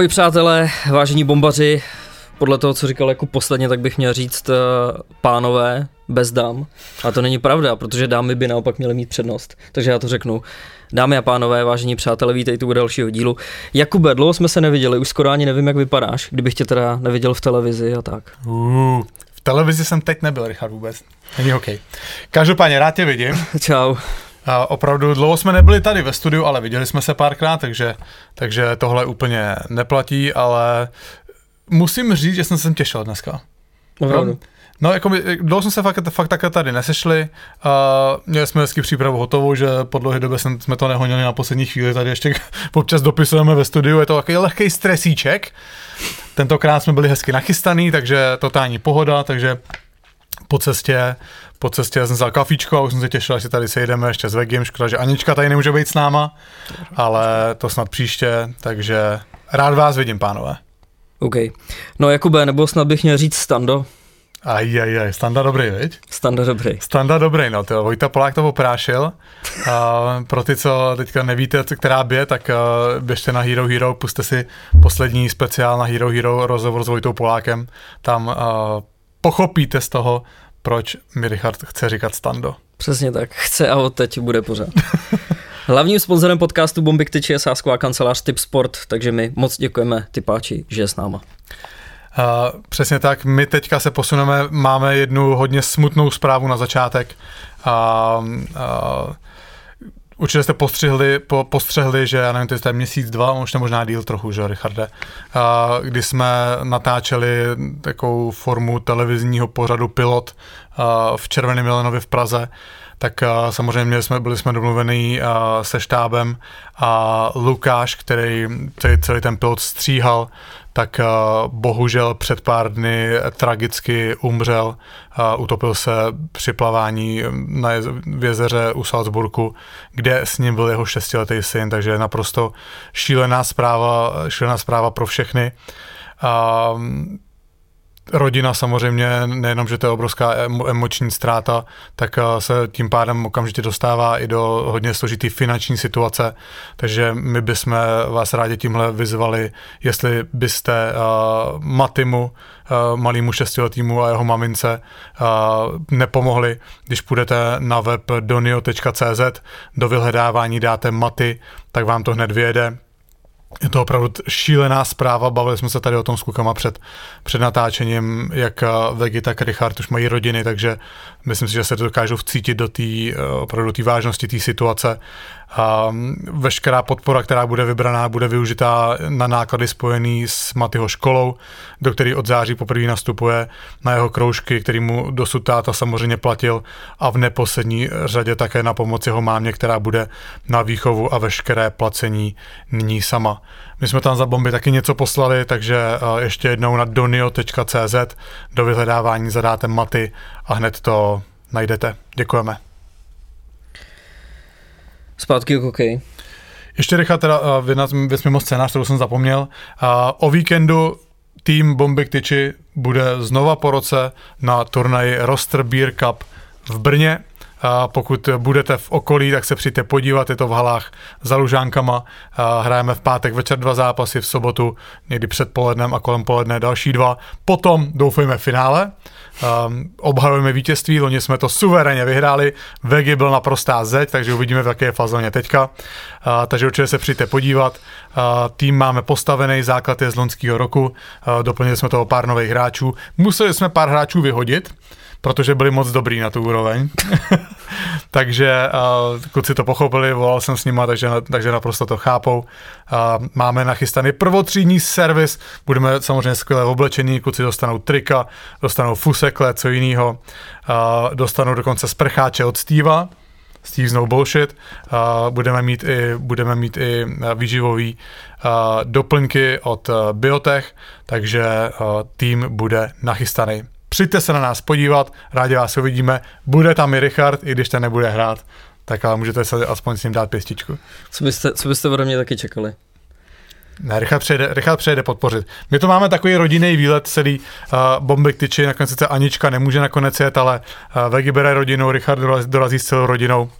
Ahoj přátelé, vážení bombaři, podle toho, co říkal jako posledně, tak bych měl říct uh, pánové bez dám. A to není pravda, protože dámy by naopak měly mít přednost. Takže já to řeknu. Dámy a pánové, vážení přátelé, vítejte u dalšího dílu. Jakube, dlouho jsme se neviděli, už skoro ani nevím, jak vypadáš, kdybych tě teda neviděl v televizi a tak. Uh, v televizi jsem teď nebyl, Richard, vůbec. Není hokej. Každopádně rád tě vidím. Čau. A opravdu dlouho jsme nebyli tady ve studiu, ale viděli jsme se párkrát, takže, takže tohle úplně neplatí, ale musím říct, že jsem se těšil dneska. Opravdu. No, jako my, dlouho jsme se fakt, fakt takhle tady nesešli. Uh, měli jsme hezky přípravu hotovou, že po dlouhé době jsme to nehonili na poslední chvíli. Tady ještě občas dopisujeme ve studiu, je to takový lehký stresíček. Tentokrát jsme byli hezky nachystaný, takže totální pohoda, takže po cestě, po cestě jsem vzal kafíčko a už jsem se těšil, že tady sejdeme ještě s Vegiem. Škoda, že Anička tady nemůže být s náma, ale to snad příště, takže rád vás vidím, pánové. OK. No Jakube, nebo snad bych měl říct Stando. Aj, aj, aj, standa dobrý, viď? Standa dobrý. Standa dobrý, no, to Vojta Polák to oprášil. A pro ty, co teďka nevíte, která bě, tak uh, běžte na Hero Hero, puste si poslední speciál na Hero Hero rozhovor s Vojtou Polákem. Tam uh, pochopíte z toho, proč mi Richard chce říkat Stando. Přesně tak, chce a od teď bude pořád. Hlavním sponzorem podcastu Bomby Ktyči je sásková kancelář Tip Sport, takže my moc děkujeme typáči, že je s náma. Uh, přesně tak, my teďka se posuneme, máme jednu hodně smutnou zprávu na začátek. Uh, uh, Určitě jste postřehli, po, postřehli, že já nevím, to je měsíc, dva, možná možná díl trochu, že Richarde, a, kdy jsme natáčeli takovou formu televizního pořadu Pilot a, v Červeném Milenovi v Praze, tak a, samozřejmě jsme, byli jsme domluvení a, se štábem a Lukáš, který celý, celý ten pilot stříhal, tak bohužel před pár dny tragicky umřel. Utopil se při plavání na v jezeře u Salzburgu, kde s ním byl jeho šestiletý syn, takže naprosto šílená zpráva, šílená zpráva pro všechny. Rodina samozřejmě, nejenom, že to je obrovská emoční ztráta, tak eh, se tím pádem okamžitě dostává i do hodně složitý finanční situace, takže my bychom vás rádi tímhle vyzvali, jestli byste uh, Matimu, uh, malýmu šestiletýmu a jeho mamince uh, nepomohli, když půjdete na web donio.cz, do vyhledávání dáte Maty, tak vám to hned vyjede, je to opravdu šílená zpráva, bavili jsme se tady o tom s klukama před, před natáčením, jak eh, Vegi, tak Richard už mají rodiny, takže myslím si, že se dokážou vcítit do té eh, opravdu té vážnosti té situace a veškerá podpora, která bude vybraná, bude využitá na náklady spojený s Matyho školou, do který od září poprvé nastupuje na jeho kroužky, který mu dosud táta samozřejmě platil a v neposlední řadě také na pomoc jeho mámě, která bude na výchovu a veškeré placení nyní sama. My jsme tam za bomby taky něco poslali, takže ještě jednou na donio.cz do vyhledávání zadáte maty a hned to najdete. Děkujeme. Zpátky k hokeji. Ještě rychle teda jedna věc mimo scénář, kterou jsem zapomněl. O víkendu tým Bomby Tyči bude znova po roce na turnaji Roster Beer Cup v Brně. A pokud budete v okolí, tak se přijďte podívat, je to v halách za Lužánkama. A hrajeme v pátek večer dva zápasy, v sobotu někdy před polednem a kolem poledne další dva. Potom doufejme finále. Um, obhajujeme vítězství, loni jsme to suverénně vyhráli, Vegi byl naprostá zeď, takže uvidíme, v jaké je fazóně teďka. Takže určitě se přijďte podívat. Tým máme postavený, základ je z loňského roku, uh, doplnili jsme toho pár nových hráčů. Museli jsme pár hráčů vyhodit, protože byli moc dobrý na tu úroveň. takže uh, kluci to pochopili, volal jsem s nima, takže, takže naprosto to chápou. Uh, máme nachystaný prvotřídní servis, budeme samozřejmě skvěle oblečení, kluci dostanou trika, dostanou fusekle, co jiného, uh, dostanou dokonce sprcháče od Steva, Steve's no bullshit. Uh, budeme mít i, budeme mít i výživový uh, doplňky od uh, Biotech, takže tým bude nachystaný. Přijďte se na nás podívat, rádi vás uvidíme. Bude tam i Richard, i když ten nebude hrát, tak ale můžete se aspoň s ním dát pěstičku. Co byste, co byste ode mě taky čekali? Ne, Richard přejde, Richard přejde podpořit. My to máme takový rodinný výlet, celý uh, bomby tyči, nakonec sice Anička nemůže nakonec jet, ale uh, Vegi bere rodinu, Richard dorazí, dorazí s celou rodinou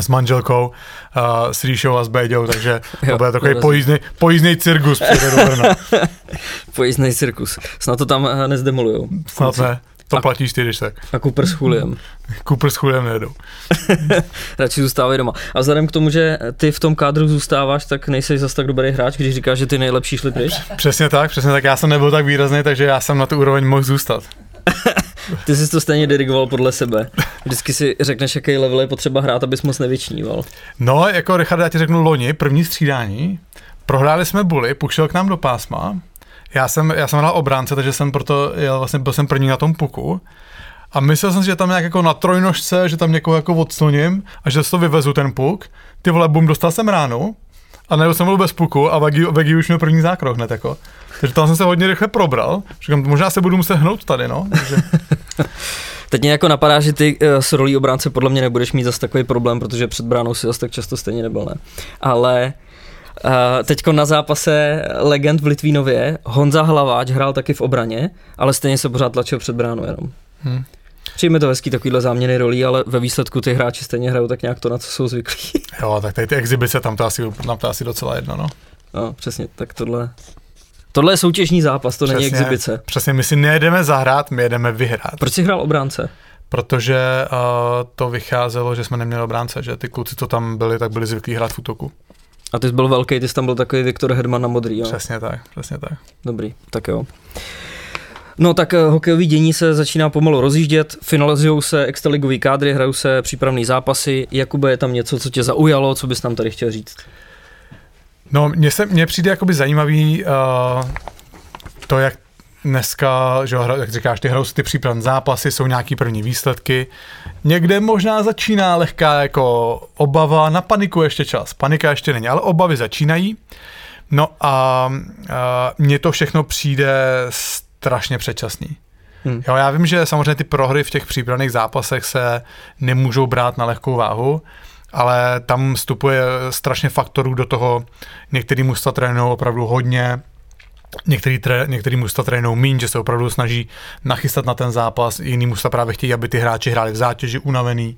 s manželkou, uh, s Ríšou a s Béďou, takže Jo, to bude takový pojízdný, pojízdný cirkus přijde do Brna. Pojízdný cirkus. Snad to tam eh, nezdemolujou. Snad ne. To A- platíš ty, když tak. A Cooper s Juliem. Cooper s chudem nejedou. Radši zůstávají doma. A vzhledem k tomu, že ty v tom kádru zůstáváš, tak nejsi zas tak dobrý hráč, když říkáš, že ty nejlepší šli pryč. Přesně tak, přesně tak. Já jsem nebyl tak výrazný, takže já jsem na tu úroveň mohl zůstat. Ty jsi to stejně dirigoval podle sebe. Vždycky si řekneš, jaký level je potřeba hrát, abys moc nevyčníval. No, jako Richard, já ti řeknu loni, první střídání, prohráli jsme buly, puk šel k nám do pásma, já jsem, já jsem hrál obránce, takže jsem proto, jel, vlastně byl jsem první na tom puku, a myslel jsem si, že tam nějak jako na trojnožce, že tam někoho jako odsloním a že to vyvezu ten puk. Ty vole, bum, dostal jsem ránu a najednou jsem byl bez puku a Vegi, Vegi už měl první zákrok hned jako. Takže tam jsem se hodně rychle probral. Říkám, možná se budu muset hnout tady, no. Takže, Teď mě jako napadá, že ty uh, s rolí obránce podle mě nebudeš mít zase takový problém, protože před bránou si zase tak často stejně nebyl, ne? Ale uh, teďko na zápase legend v Litvínově Honza Hlaváč hrál taky v obraně, ale stejně se pořád tlačil před bránu jenom. hm. Přijme to hezký takovýhle záměny rolí, ale ve výsledku ty hráči stejně hrajou tak nějak to, na co jsou zvyklí. Jo, tak tady ty exibice, tam to asi, tam to asi docela jedno, no. no, přesně, tak tohle... Tohle je soutěžní zápas, to není Přesně. exibice. Přesně, my si nejedeme zahrát, my jedeme vyhrát. Proč jsi hrál obránce? Protože uh, to vycházelo, že jsme neměli obránce, že ty kluci, co tam byli, tak byli zvyklí hrát v útoku. A ty jsi byl velký, ty jsi tam byl takový Viktor Hedman na modrý, jo? Přesně tak, přesně tak. Dobrý, tak jo. No tak eh, hokejový dění se začíná pomalu rozjíždět, finalizují se extraligový kádry, hrajou se přípravné zápasy. Jakube, je tam něco, co tě zaujalo, co bys nám tady chtěl říct? No, mně, se, mně přijde jakoby zajímavý uh, to, jak dneska, že hra- jak říkáš, ty hrajou ty přípravné zápasy, jsou nějaký první výsledky. Někde možná začíná lehká jako obava, na paniku ještě čas. Panika ještě není, ale obavy začínají. No a uh, mně to všechno přijde strašně předčasný. Hm. Jo, já vím, že samozřejmě ty prohry v těch přípravných zápasech se nemůžou brát na lehkou váhu, ale tam vstupuje strašně faktorů do toho. Některý mužstva trénují opravdu hodně, Některý, tré, některý mužstva trénují míň, že se opravdu snaží nachystat na ten zápas, jiný mužstva právě chtějí, aby ty hráči hráli v zátěži, unavený,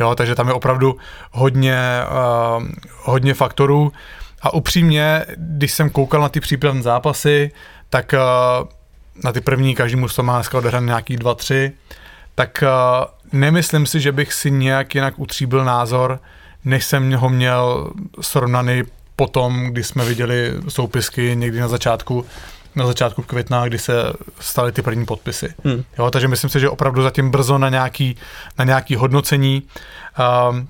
jo, takže tam je opravdu hodně, uh, hodně faktorů a upřímně, když jsem koukal na ty přípravné zápasy, tak uh, na ty první každý mužstvo má dneska odehrané nějaký dva, tři, tak uh, nemyslím si, že bych si nějak jinak utříbil názor, než jsem ho měl srovnaný potom, kdy jsme viděli soupisky někdy na začátku, na začátku května, kdy se staly ty první podpisy. Hm. Jo, takže myslím si, že opravdu zatím brzo na nějaký, na nějaký hodnocení. Um,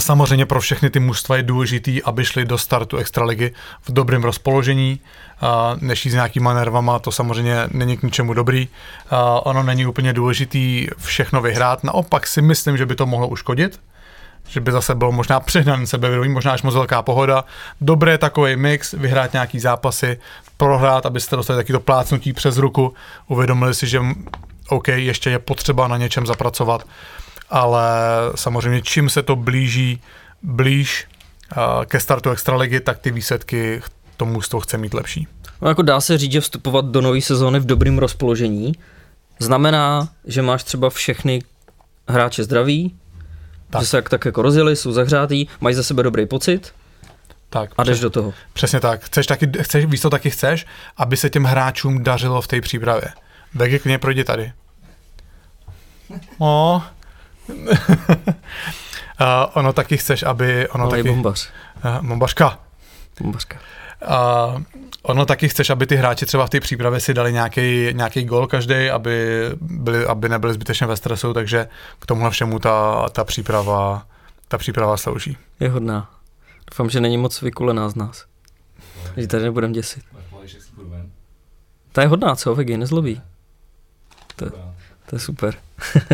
Samozřejmě pro všechny ty mužstva je důležitý, aby šli do startu extraligy v dobrém rozpoložení, než jít s nějakýma nervama, to samozřejmě není k ničemu dobrý. Ono není úplně důležitý všechno vyhrát, naopak si myslím, že by to mohlo uškodit, že by zase bylo možná přehnaný sebevědomí, možná až moc velká pohoda. Dobré takový mix, vyhrát nějaký zápasy, prohrát, abyste dostali taky to plácnutí přes ruku, uvědomili si, že OK, ještě je potřeba na něčem zapracovat, ale samozřejmě čím se to blíží blíž uh, ke startu extraligy, tak ty výsledky to mužstvo chce mít lepší. No jako dá se říct, že vstupovat do nové sezóny v dobrém rozpoložení znamená, že máš třeba všechny hráče zdraví, Tak. že se jak tak jako rozjeli, jsou zahřátý, mají za sebe dobrý pocit Tak, a jdeš do toho. Přesně tak. Chceš taky, chceš, víš to taky chceš, aby se těm hráčům dařilo v té přípravě. Vegy, klidně projdi tady. O. Uh, ono taky chceš, aby... Ono Ale taky, bombař. Uh, bombařka. Bombařka. Uh, ono taky chceš, aby ty hráči třeba v té přípravě si dali nějaký, nějaký gol každý, aby, byli, aby nebyli zbytečně ve stresu, takže k tomuhle všemu ta, ta příprava ta příprava slouží. Je hodná. Doufám, že není moc vykulená z nás. Že tady nebudem děsit. Ta je hodná, co? Vegy, nezlobí. To, to je super.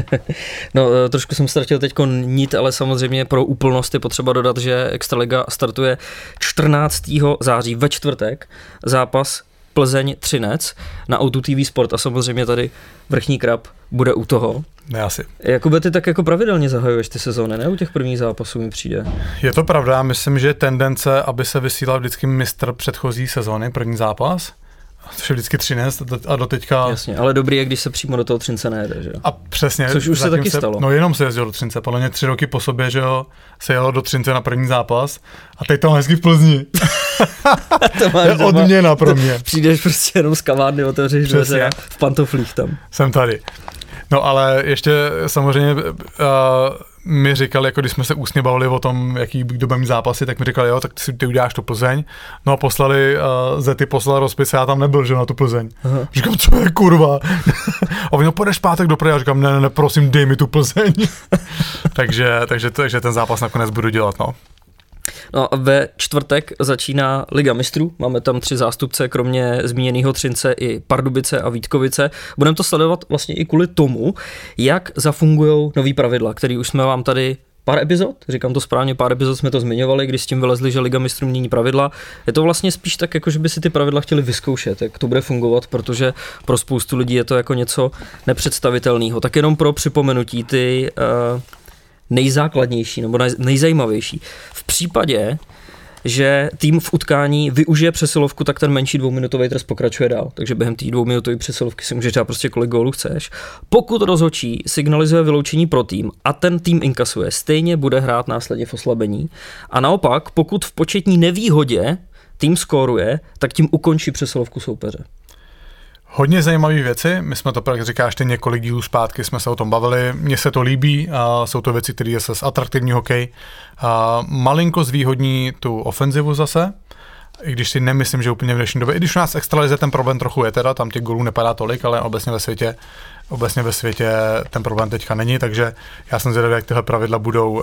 no, eh, trošku jsem ztratil teď nit, ale samozřejmě pro úplnost je potřeba dodat, že Extraliga startuje 14. září ve čtvrtek. Zápas Plzeň Třinec na Auto TV Sport a samozřejmě tady vrchní krab bude u toho. Ne asi. Jakoby ty tak jako pravidelně zahajuješ ty sezóny, ne? U těch prvních zápasů mi přijde. Je to pravda, myslím, že je tendence, aby se vysílal vždycky mistr předchozí sezóny, první zápas. Což je vždycky třinec a do teďka... Jasně, ale dobrý je, když se přímo do toho Třince nejede, že jo? A přesně. Což už se taky se, stalo. No jenom se jezdil do Třince, podle mě tři roky po sobě, že jo, se jelo do Třince na první zápas a teď tam hezky v Plzni. to máš je odměna pro mě. Přijdeš prostě jenom z kavárny, otevřeš dveře v pantoflích tam. Jsem tady. No ale ještě samozřejmě uh, mi říkali, jako když jsme se ústně bavili o tom, jaký kdo bude mít zápasy, tak mi říkali, jo, tak ty, ty uděláš tu Plzeň. No a poslali, uh, Zety poslal rozpis, já tam nebyl, že na tu Plzeň. Aha. Říkám, co je kurva? a oni, no půjdeš pátek do Prahy, říkám, ne, ne, ne, prosím, dej mi tu Plzeň. takže, takže, takže ten zápas nakonec budu dělat, no. No a ve čtvrtek začíná Liga mistrů, máme tam tři zástupce, kromě zmíněného Třince i Pardubice a Vítkovice. Budeme to sledovat vlastně i kvůli tomu, jak zafungují nový pravidla, který už jsme vám tady pár epizod, říkám to správně, pár epizod jsme to zmiňovali, když s tím vylezli, že Liga mistrů mění pravidla. Je to vlastně spíš tak, jako že by si ty pravidla chtěli vyzkoušet, jak to bude fungovat, protože pro spoustu lidí je to jako něco nepředstavitelného. Tak jenom pro připomenutí ty uh, nejzákladnější nebo nejzajímavější. V případě, že tým v utkání využije přesilovku, tak ten menší dvouminutový trest pokračuje dál. Takže během té dvouminutové přesilovky si můžeš dát prostě kolik gólů chceš. Pokud rozhočí signalizuje vyloučení pro tým a ten tým inkasuje, stejně bude hrát následně v oslabení. A naopak, pokud v početní nevýhodě tým skóruje, tak tím ukončí přesilovku soupeře. Hodně zajímavé věci, my jsme to, jak říkáš, ty několik dílů zpátky jsme se o tom bavili, mně se to líbí, a jsou to věci, které je zase atraktivní hokej. A malinko zvýhodní tu ofenzivu zase, i když si nemyslím, že úplně v dnešní době, i když u nás extralize ten problém trochu je teda, tam těch gólů nepadá tolik, ale obecně ve světě, obecně ve světě ten problém teďka není, takže já jsem zvědavý, jak tyhle pravidla budou, uh,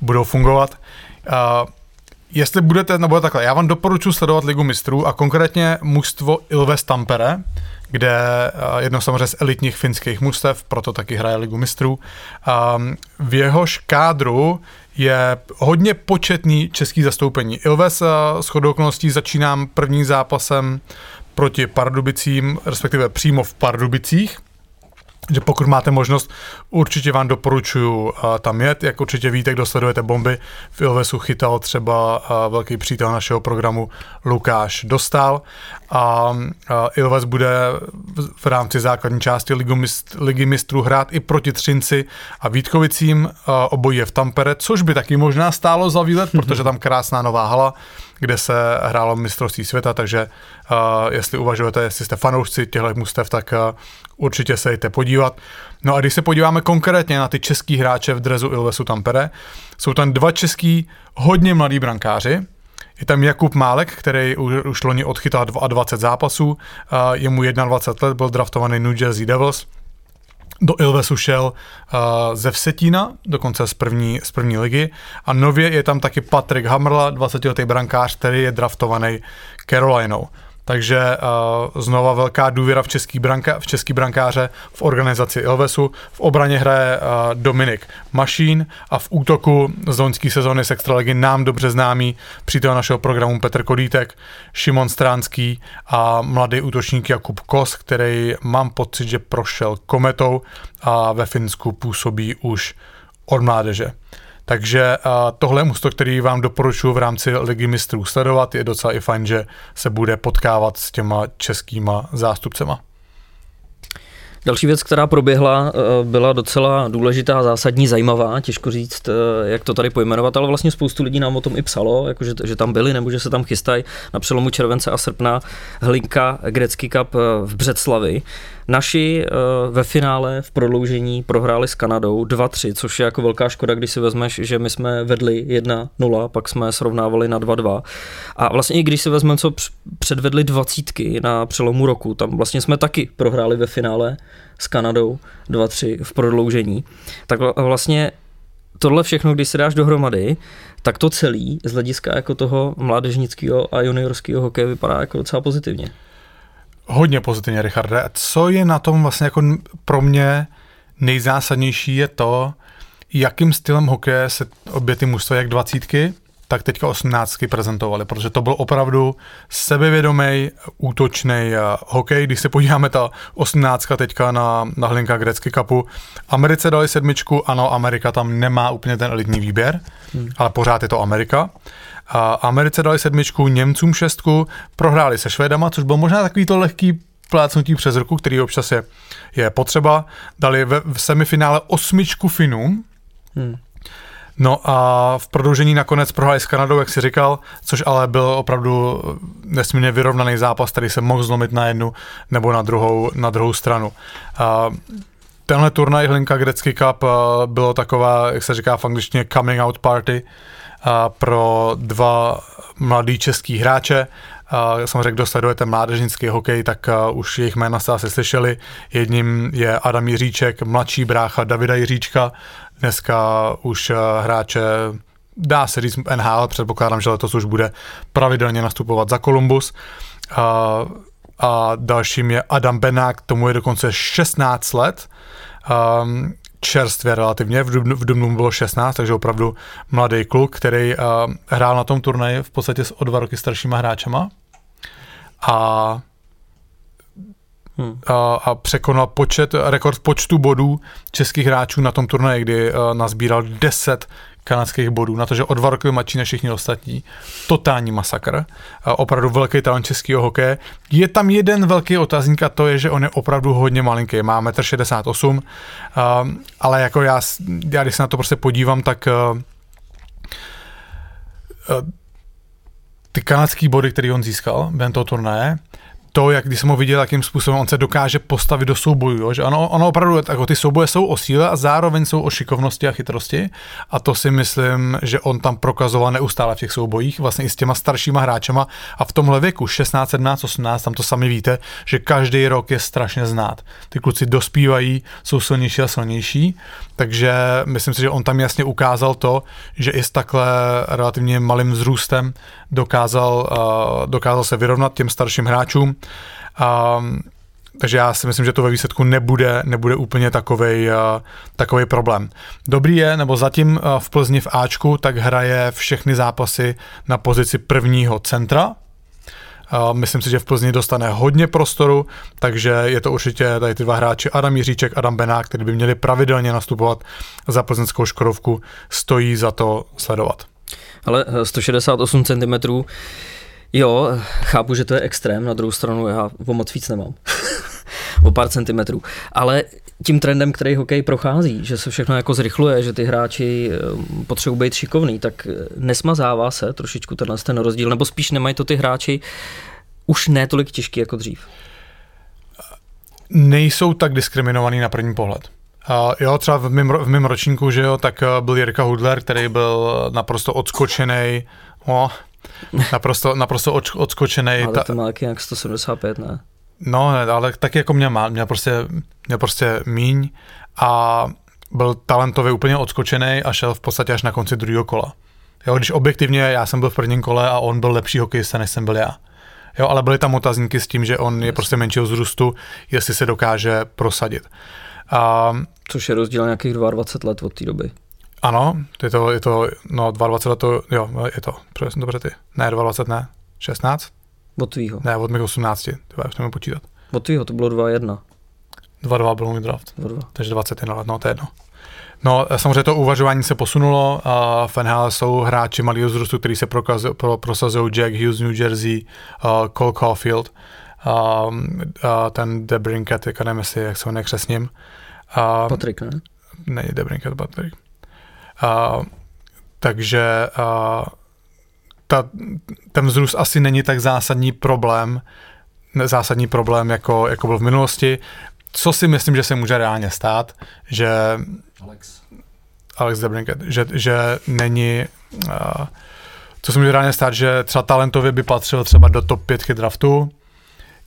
budou fungovat. Uh, jestli budete, nebo takhle, já vám doporučuji sledovat Ligu mistrů a konkrétně mužstvo Ilves Tampere, kde jedno samozřejmě z elitních finských mužstev, proto taky hraje Ligu mistrů. V jehož kádru je hodně početný český zastoupení. Ilves s chodou okolností začínám prvním zápasem proti Pardubicím, respektive přímo v Pardubicích, že pokud máte možnost, určitě vám doporučuji uh, tam jet. Jak určitě víte, kdo sledujete bomby, v Ilvesu chytal třeba uh, velký přítel našeho programu Lukáš Dostal a uh, Ilves bude v, rámci základní části Ligy mistrů hrát i proti Třinci a Vítkovicím. Obojí je v Tampere, což by taky možná stálo za výlet, protože tam krásná nová hala, kde se hrálo mistrovství světa, takže uh, jestli uvažujete, jestli jste fanoušci těchto mustev, tak uh, určitě se jděte podívat. No a když se podíváme konkrétně na ty český hráče v drezu Ilvesu Tampere, jsou tam dva český hodně mladí brankáři, je tam Jakub Málek, který už, už loni odchytal 22 zápasů, uh, je mu 21 let, byl draftovaný New Jersey Devils. Do Ilvesu šel uh, ze Vsetína, dokonce z první, z první ligy. A nově je tam taky Patrik Hamrla, 20-letý brankář, který je draftovaný Carolinou. Takže uh, znova velká důvěra v český, branka, v český brankáře, v organizaci Ilvesu. V obraně hraje uh, Dominik Mašín a v útoku z loňské sezóny z Extraligy nám dobře známý přítel našeho programu Petr Kodítek, Šimon Stránský a mladý útočník Jakub Kos, který mám pocit, že prošel kometou a ve Finsku působí už od mládeže. Takže tohle je musto, který vám doporučuji v rámci Ligy mistrů sledovat. Je docela i fajn, že se bude potkávat s těma českýma zástupcema. Další věc, která proběhla, eh, byla docela důležitá, zásadní, zajímavá, těžko říct, eh, jak to tady pojmenovat, ale vlastně spoustu lidí nám o tom i psalo, jako že, tam byli nebo že se tam chystají na přelomu července a srpna Hlinka Grecký Cup eh, v Břeclavi. Naši ve finále v prodloužení prohráli s Kanadou 2-3, což je jako velká škoda, když si vezmeš, že my jsme vedli 1-0, pak jsme srovnávali na 2-2. A vlastně i když si vezmeme, co předvedli dvacítky na přelomu roku, tam vlastně jsme taky prohráli ve finále s Kanadou 2-3 v prodloužení, tak vlastně tohle všechno, když se dáš dohromady, tak to celý z hlediska jako toho mládežnického a juniorského hokeje vypadá jako docela pozitivně. Hodně pozitivně, Richarde. Co je na tom vlastně jako pro mě nejzásadnější je to, jakým stylem hokeje se obě ty mužstva, jak dvacítky, tak teďka osmnáctky prezentovali, protože to byl opravdu sebevědomý, útočný eh, hokej. Když se podíváme ta osmnáctka teďka na, na Hlinka Grecky kapu, Americe dali sedmičku, ano, Amerika tam nemá úplně ten elitní výběr, hmm. ale pořád je to Amerika. A Americe dali sedmičku, Němcům šestku, prohráli se Švédama, což bylo možná takový to lehký plácnutí přes ruku, který občas je, je potřeba. Dali ve, v semifinále osmičku Finům, hmm. No a v prodloužení nakonec prohráli s Kanadou, jak si říkal, což ale byl opravdu nesmírně vyrovnaný zápas, který se mohl zlomit na jednu nebo na druhou, na druhou stranu. A tenhle turnaj Hlinka Gretzky Cup bylo taková, jak se říká v angličtině, coming out party pro dva mladý český hráče. Samozřejmě, kdo sledujete mládežnický hokej, tak už jejich jména jste asi slyšeli. Jedním je Adam Jiříček, mladší brácha Davida Jiříčka, Dneska už eh, hráče dá se říct NHL, předpokládám, že letos už bude pravidelně nastupovat za Columbus. A, a dalším je Adam Benák, tomu je dokonce 16 let. Um, čerstvě relativně, v Dubnu, v Dubnu bylo 16, takže opravdu mladý kluk, který uh, hrál na tom turnaji v podstatě s o dva roky staršíma hráčema. A hmm. a, a překonal počet, rekord počtu bodů českých hráčů na tom turnaji, kdy uh, nazbíral 10 kanadských bodů, na to, že o dva roky mladší než všichni ostatní. Totální masakr. A opravdu velký talent českého hokeje. Je tam jeden velký otazník a to je, že on je opravdu hodně malinký. Má 1,68 m, uh, ale jako já, já, když se na to prostě podívám, tak uh, uh, ty kanadské body, které on získal během toho turnaje, to, jak když jsem ho viděl, jakým způsobem on se dokáže postavit do soubojů, jo? že ono, ono opravdu, jako ty souboje jsou o síle a zároveň jsou o šikovnosti a chytrosti a to si myslím, že on tam prokazoval neustále v těch soubojích, vlastně i s těma staršíma hráčema a v tomhle věku, 16, 17, 18, tam to sami víte, že každý rok je strašně znát. Ty kluci dospívají, jsou silnější a silnější, takže myslím si, že on tam jasně ukázal to, že i s takhle relativně malým vzrůstem dokázal, uh, dokázal se vyrovnat těm starším hráčům. Um, takže já si myslím, že to ve výsledku nebude, nebude úplně takovej, uh, takovej problém. Dobrý je, nebo zatím uh, v Plzni v Ačku, tak hraje všechny zápasy na pozici prvního centra, Myslím si, že v Plzni dostane hodně prostoru, takže je to určitě tady ty dva hráči, Adam Jiříček, Adam Benák, který by měli pravidelně nastupovat za plzeňskou Škodovku, stojí za to sledovat. Ale 168 cm, jo, chápu, že to je extrém, na druhou stranu já o moc víc nemám. o pár centimetrů. Ale tím trendem, který hokej prochází, že se všechno jako zrychluje, že ty hráči eh, potřebují být šikovný, tak eh, nesmazává se trošičku tenhle ten rozdíl, nebo spíš nemají to ty hráči už ne tolik těžký jako dřív. Nejsou tak diskriminovaný na první pohled. Uh, jo, třeba v mém, v mém ročníku, že jo, tak uh, byl Jirka Hudler, který byl naprosto odskočený, oh, naprosto, naprosto od, odskočený. Ale to má jak 175, ne? No, ale taky jako mě má, mě prostě, mě prostě míň a byl talentově úplně odskočený a šel v podstatě až na konci druhého kola. Jo, když objektivně já jsem byl v prvním kole a on byl lepší hokejista, než jsem byl já. Jo, ale byly tam otazníky s tím, že on je prostě menšího vzrůstu, jestli se dokáže prosadit. A, Což je rozdíl nějakých 22 let od té doby. Ano, je to, je to, no 22 let to, jo, je to, dobře ty. Ne, 22 ne, 16? Od tvýho. Ne, od mých 18, ty už nemůžu počítat. Od tvýho to bylo 2-1. 2-2 byl můj draft. 2-2. Takže 21 let, no to je jedno. No, samozřejmě to uvažování se posunulo. Uh, v NHL jsou hráči malého vzrůstu, kteří se pro, prosazují Jack Hughes, New Jersey, uh, Cole Caulfield, uh, uh, ten Debrinket, teďka nevím, jestli, jak se ho nekřesním. Uh, Patrik, ne? Není Debrinket, Patrik. Uh, takže uh, ta, ten vzrůst asi není tak zásadní problém, zásadní problém, jako, jako byl v minulosti. Co si myslím, že se může reálně stát, že Alex, Alex Debrinket, že, že není, uh, co se může reálně stát, že třeba talentově by patřil třeba do top 5 draftu,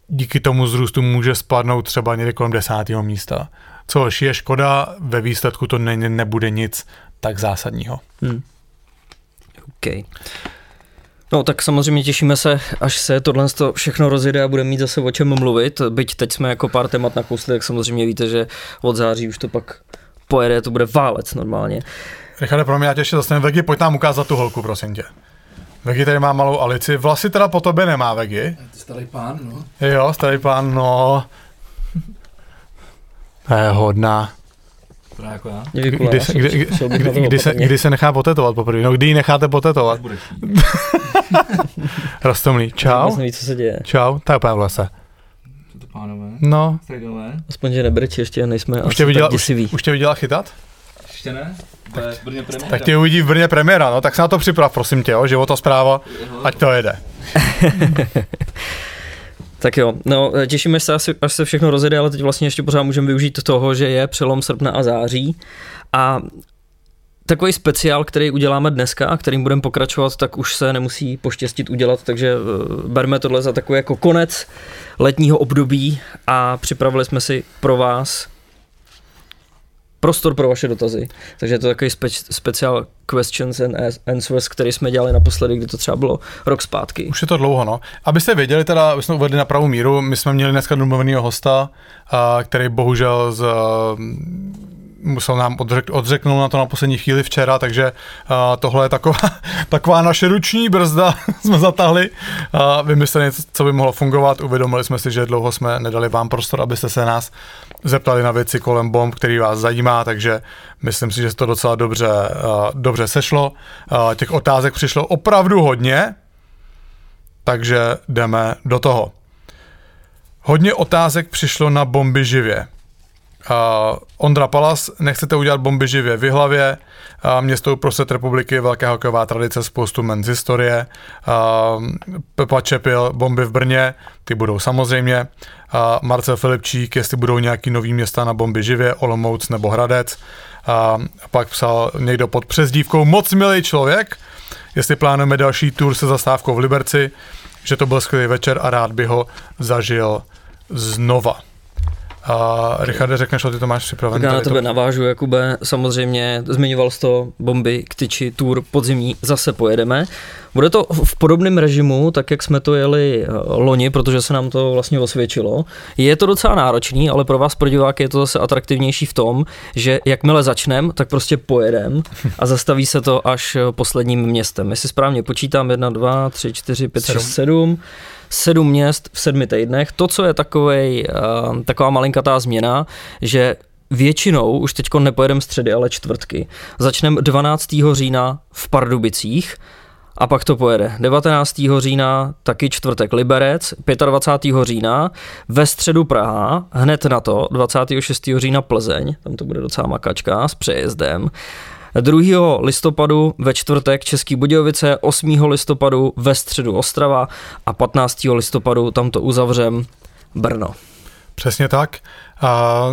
díky tomu zrůstu může spadnout třeba někde kolem desátého místa. Což je škoda, ve výsledku to ne, nebude nic tak zásadního. Hmm. Okay. No tak samozřejmě těšíme se, až se tohle všechno rozjede a budeme mít zase o čem mluvit. Byť teď jsme jako pár témat nakousli, tak samozřejmě víte, že od září už to pak pojede, to bude válec normálně. Richarde, pro mě já tě ještě zase Vegi, pojď nám ukázat tu holku, prosím tě. Vegi tady má malou Alici, vlasy teda po tobě nemá Vegi. Starý pán, no. Jo, starý pán, no. To je hodná. Právě jako já. Děkuji. Kdy se, kdy, kdy, kdy, kdy, se, kdy se nechá potetovat poprvé? No kdy ji necháte potetovat? Budeš Rostomlý, čau. Neví, co se děje. Čau, tak úplně v lese. to pánové, No, středové, Aspoň, že nebrči, ještě nejsme už tě, viděla, tak už, už tě viděla chytat? ještě ne? Je v Brně premiéra. Tak tě uvidí v Brně premiéra, no tak se na to připrav, prosím tě, jo, životospráva, ať to jede. Tak jo, no těšíme se, asi, až se všechno rozjede, ale teď vlastně ještě pořád můžeme využít toho, že je přelom srpna a září. A takový speciál, který uděláme dneska a kterým budeme pokračovat, tak už se nemusí poštěstit udělat, takže eh, berme tohle za takový jako konec letního období a připravili jsme si pro vás prostor pro vaše dotazy. Takže je to takový spe- speciál questions and answers, který jsme dělali naposledy, kdy to třeba bylo rok zpátky. Už je to dlouho, no. Abyste věděli, teda, aby jsme uvedli na pravou míru, my jsme měli dneska domluveného hosta, který bohužel z, musel nám odřek, odřeknout na to na poslední chvíli včera, takže a, tohle je taková, taková naše ruční brzda, jsme zatáhli a vymysleli co by mohlo fungovat, uvědomili jsme si, že dlouho jsme nedali vám prostor, abyste se nás zeptali na věci kolem bomb, který vás zajímá, takže myslím si, že se to docela dobře, a, dobře sešlo. A, těch otázek přišlo opravdu hodně, takže jdeme do toho. Hodně otázek přišlo na bomby živě. Uh, Ondra Palas, nechcete udělat bomby živě v hlavě, uh, město uprostřed republiky, velká hokejová tradice, spoustu men z historie, uh, Pepa Čepil, bomby v Brně, ty budou samozřejmě, uh, Marcel Filipčík, jestli budou nějaký nový města na bomby živě, Olomouc nebo Hradec, uh, pak psal někdo pod přezdívkou moc milý člověk, jestli plánujeme další tour se zastávkou v Liberci, že to byl skvělý večer a rád by ho zažil znova. A Richarde, řekneš, co ty to máš připravené? Tak já na tady to? tebe navážu, Jakube. Samozřejmě zmiňoval jsi to bomby k tyči tour podzimní, zase pojedeme. Bude to v podobném režimu, tak jak jsme to jeli eh, loni, protože se nám to vlastně osvědčilo. Je to docela náročný, ale pro vás, pro diváky, je to zase atraktivnější v tom, že jakmile začnem, tak prostě pojedem a zastaví se to až eh, posledním městem. Jestli správně počítám, 1, 2, 3, 4, 5, Sedm. 6, 7 sedm měst v sedmi týdnech. To, co je takovej, uh, taková malinkatá změna, že většinou už teď nepojedeme středy, ale čtvrtky. Začneme 12. října v Pardubicích, a pak to pojede 19. října taky čtvrtek Liberec, 25. října ve středu Praha, hned na to 26. října Plzeň, tam to bude docela makačka s přejezdem. 2. listopadu ve čtvrtek Český Budějovice, 8. listopadu ve středu Ostrava a 15. listopadu tam to uzavřem Brno. Přesně tak. A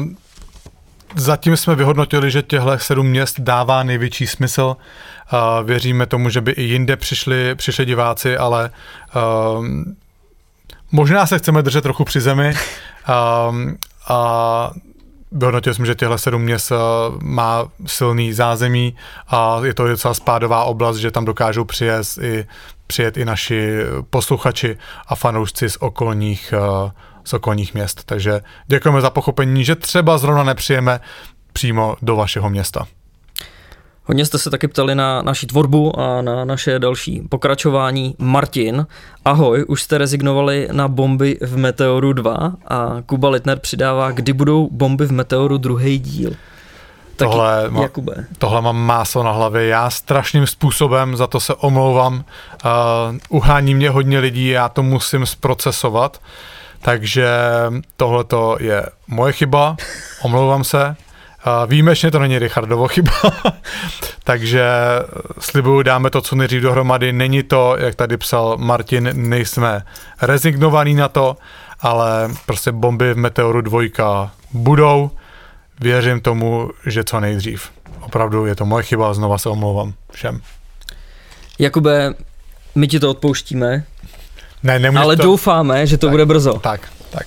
zatím jsme vyhodnotili, že těchto sedm měst dává největší smysl. A věříme tomu, že by i jinde přišli, přišli diváci, ale um, možná se chceme držet trochu při zemi. Um, a vyhodnotil jsem, že těchto sedm měst eh, má silný zázemí a je to docela spádová oblast, že tam dokážou přijet i, přijet i naši posluchači a fanoušci z okolních, eh, z okolních měst. Takže děkujeme za pochopení, že třeba zrovna nepřijeme přímo do vašeho města. Hodně jste se taky ptali na naši tvorbu a na naše další pokračování. Martin, ahoj, už jste rezignovali na bomby v Meteoru 2 a Kuba Litner přidává, kdy budou bomby v Meteoru druhý díl. Taky, Tohle má- Jakube. Tohle mám máslo na hlavě, já strašným způsobem, za to se omlouvám. Uh, uhání mě hodně lidí, já to musím zprocesovat, takže tohle je moje chyba, omlouvám se. Výjimečně to není Richardovo chyba, takže slibuju, dáme to co nejdřív dohromady. Není to, jak tady psal Martin, nejsme rezignovaní na to, ale prostě bomby v Meteoru dvojka budou. Věřím tomu, že co nejdřív. Opravdu je to moje chyba, znova se omlouvám všem. Jakube, my ti to odpouštíme, Ne, nemůžeš ale to... doufáme, že to Tak. bude brzo. Tak, tak.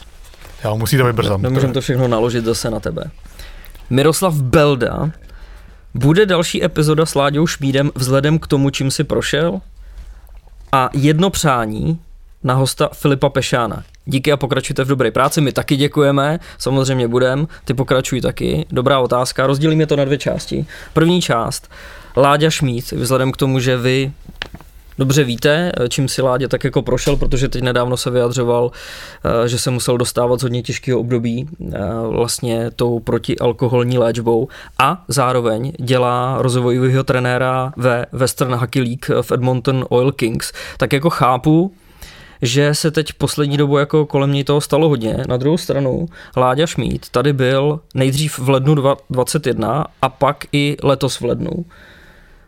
Jo, musí to být brzo. Nemůžeme to všechno naložit zase na tebe. Miroslav Belda, bude další epizoda s Láďou Šmídem vzhledem k tomu, čím si prošel? A jedno přání na hosta Filipa Pešána. Díky a pokračujte v dobré práci, my taky děkujeme, samozřejmě budem, ty pokračuj taky. Dobrá otázka, rozdělíme to na dvě části. První část, Láďa Šmíd, vzhledem k tomu, že vy dobře víte, čím si Ládě tak jako prošel, protože teď nedávno se vyjadřoval, eh, že se musel dostávat z hodně těžkého období eh, vlastně tou protialkoholní léčbou a zároveň dělá rozvojového trenéra ve Western Hockey League v Edmonton Oil Kings. Tak jako chápu, že se teď poslední dobu jako kolem něj toho stalo hodně. Na druhou stranu Láďa Šmíd tady byl nejdřív v lednu 2021 a pak i letos v lednu.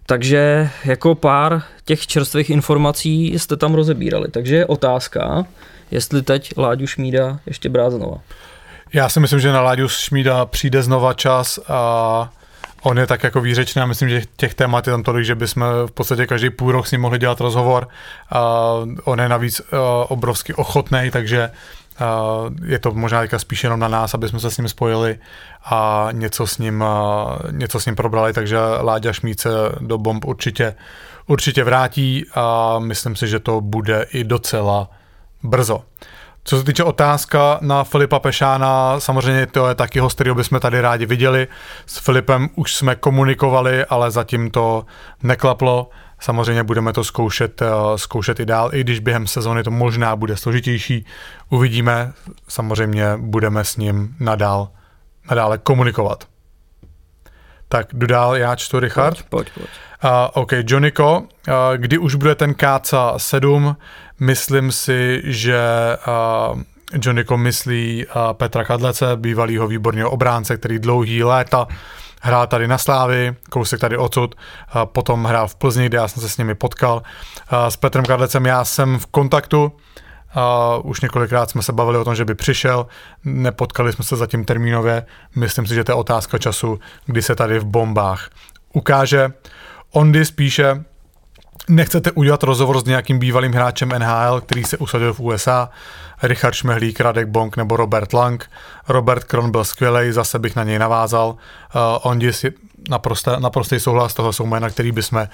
Takže jako pár těch čerstvých informací jste tam rozebírali. Takže je otázka, jestli teď Láďu Šmída ještě brát znova. Já si myslím, že na Láďu Šmída přijde znova čas a On je tak jako výřečný a myslím, že těch témat je tam tolik, že bychom v podstatě každý půl rok s ním mohli dělat rozhovor. A on je navíc uh, obrovsky ochotný, takže je to možná teďka spíš jenom na nás, aby jsme se s ním spojili a něco s ním, uh, něco s ním probrali, takže Láďa Šmíce do bomb určitě, určitě vrátí a myslím si, že to bude i docela brzo. Co se týče otázka na Filipa Pešána, samozřejmě to je taky host, kterého bychom tady rádi viděli. S Filipem už jsme komunikovali, ale zatím to neklaplo. Samozřejmě budeme to zkoušet, eh, zkoušet i dál, i když během sezóny to možná bude složitější. Uvidíme, samozřejmě budeme s ním nadál, nadále komunikovat. Tak jdu dál, já čtu Richard. Pojď, pojď, pojď. Uh, OK, Johnnyko, uh, kdy už bude ten KC 7, myslím si, že uh, Johnnyko myslí uh, Petra Kadlece, bývalého výborného obránce, který dlouhý léta hrál tady na Slávy, kousek tady odsud, potom hrál v Plzni, kde já jsem se s nimi potkal. S Petrem Kadlecem já jsem v kontaktu, už několikrát jsme se bavili o tom, že by přišel, nepotkali jsme se zatím termínově, myslím si, že to je otázka času, kdy se tady v bombách ukáže. Ondy spíše nechcete udělat rozhovor s nějakým bývalým hráčem NHL, který se usadil v USA, Richard Šmehlík, Radek Bonk nebo Robert Lang. Robert Kron byl skvělý, zase bych na něj navázal. Uh, Ondy si naprosto, naprostý souhlas, toho jsou jména, který bychom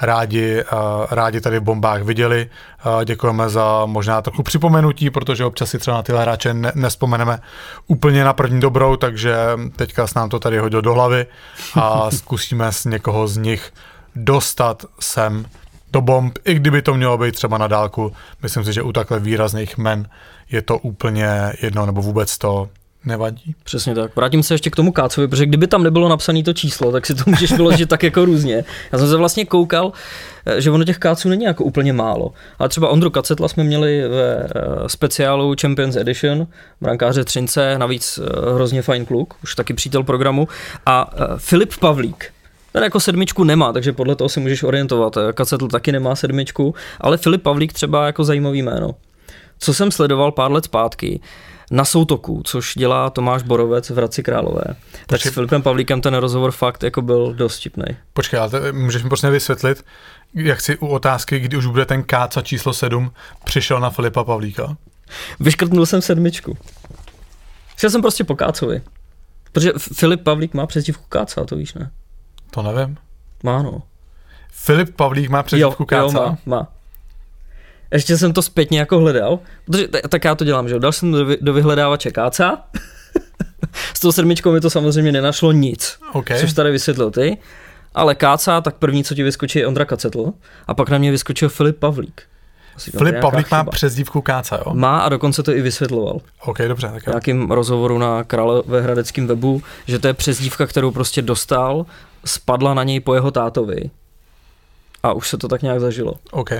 rádi, uh, rádi tady v bombách viděli. Uh, děkujeme za možná trochu připomenutí, protože občas si třeba na tyhle hráče ne, nespomeneme úplně na první dobrou, takže teďka s nám to tady hodil do hlavy a zkusíme s někoho z nich dostat sem do bomb, i kdyby to mělo být třeba na dálku. Myslím si, že u takhle výrazných men je to úplně jedno, nebo vůbec to nevadí. Přesně tak. Vrátím se ještě k tomu Kácovi, protože kdyby tam nebylo napsané to číslo, tak si to můžeš vyložit tak jako různě. Já jsem se vlastně koukal, eh, že ono těch Káců není jako úplně málo. Ale třeba Ondru Kacetla jsme měli ve eh, speciálu Champions Edition, brankáře Třince, navíc eh, hrozně fajn kluk, už taky přítel programu. A Filip Pavlík, ten jako sedmičku nemá, takže podle toho si můžeš orientovat. Kacetl taky nemá sedmičku, ale Filip Pavlík třeba jako zajímavý jméno. Co jsem sledoval pár let zpátky, na soutoku, což dělá Tomáš Borovec v Hradci Králové. Tak Počkej. s Filipem Pavlíkem ten rozhovor fakt jako byl dost vtipný. Počkej, ale můžeš mi prostě vysvětlit, jak si u otázky, kdy už bude ten káca číslo 7, přišel na Filipa Pavlíka? Vyškrtnul jsem sedmičku. Šel jsem prostě po Kácovi. Protože Filip Pavlík má přezdívku Káca, to víš, ne? To nevím. Má, no. Filip Pavlík má přezdívku Káca? Jo, má, má. Ještě jsem to zpětně jako hledal, protože tak já to dělám, že dal jsem do, do vyhledávače Káca, s tou sedmičkou mi to samozřejmě nenašlo nic, okay. což tady vysvětlil ty, ale Káca, tak první, co ti vyskočí, je Ondra Kacetl a pak na mě vyskočil Filip Pavlík. Asi Filip Pavlík chyba. má přezdívku Káca, jo? Má a dokonce to i vysvětloval. OK, dobře. Tak jo. nějakým rozhovoru na Královéhradeckém webu, že to je přezdívka, kterou prostě dostal, spadla na něj po jeho tátovi a už se to tak nějak zažilo. OK.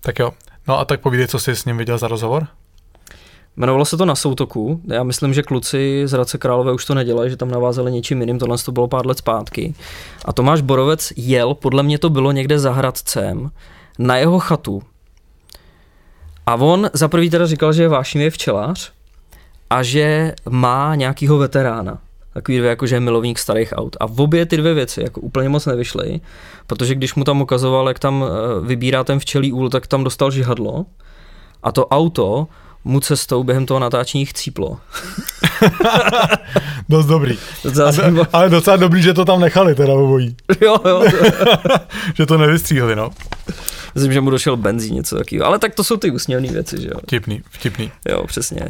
Tak jo. No a tak povídej, co jsi s ním viděl za rozhovor? Jmenovalo se to na soutoku. Já myslím, že kluci z Hradce Králové už to nedělají, že tam navázali něčím jiným. Tohle to bylo pár let zpátky. A Tomáš Borovec jel, podle mě to bylo někde za Hradcem, na jeho chatu. A on za prvý teda říkal, že je vášnivý včelař a že má nějakýho veterána takový dvě jakože milovník starých aut. A v obě ty dvě věci jako úplně moc nevyšly, protože když mu tam ukazoval, jak tam eh, vybírá ten včelí úl, tak tam dostal žihadlo a to auto mu cestou během toho natáčení chcíplo. Dost dobrý. Docela ale, ale docela dobrý, že to tam nechali teda obojí. jo, jo. že to nevystříhli, no. Myslím, že mu došel benzín, něco takového. Ale tak to jsou ty úsměvné věci, že jo. Vtipný, vtipný. Jo, přesně.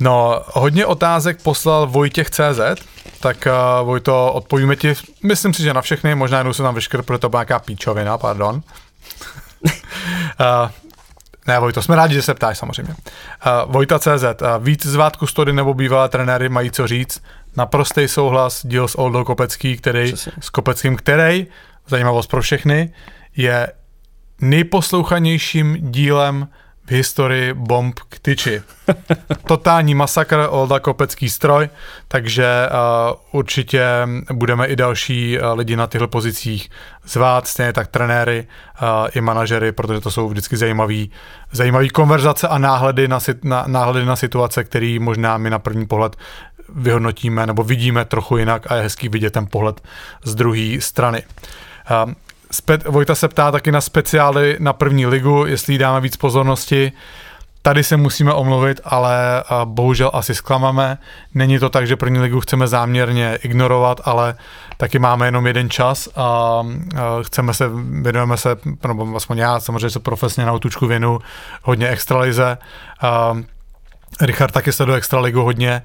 No, hodně otázek poslal Vojtěch CZ, tak uh, Vojto, odpovíme ti, myslím si, že na všechny, možná jednou se tam vyškr, protože to byla nějaká píčovina, pardon. Uh, ne, Vojto, jsme rádi, že se ptáš samozřejmě. Uh, Vojta CZ, uh, víc zvát kustody nebo bývalé trenéry mají co říct. Naprostý souhlas, díl s Oldou Kopecký, který, Přesně. s Kopeckým, který, zajímavost pro všechny, je nejposlouchanějším dílem v historii bomb k tyči. Totální masakr, Olda Kopecký stroj, takže uh, určitě budeme i další uh, lidi na těchto pozicích zvát, stejně tak trenéry uh, i manažery, protože to jsou vždycky zajímavý, zajímavý konverzace a náhledy na, na, náhledy na situace, který možná my na první pohled vyhodnotíme nebo vidíme trochu jinak a je hezký vidět ten pohled z druhé strany. Spe- Vojta se ptá taky na speciály na první ligu, jestli jí dáme víc pozornosti. Tady se musíme omluvit, ale a, bohužel asi zklameme. Není to tak, že první ligu chceme záměrně ignorovat, ale taky máme jenom jeden čas a, a chceme se, věnujeme se, nebo aspoň já samozřejmě se profesně na otučku věnu hodně extralize. Richard taky sleduje Extraligu hodně,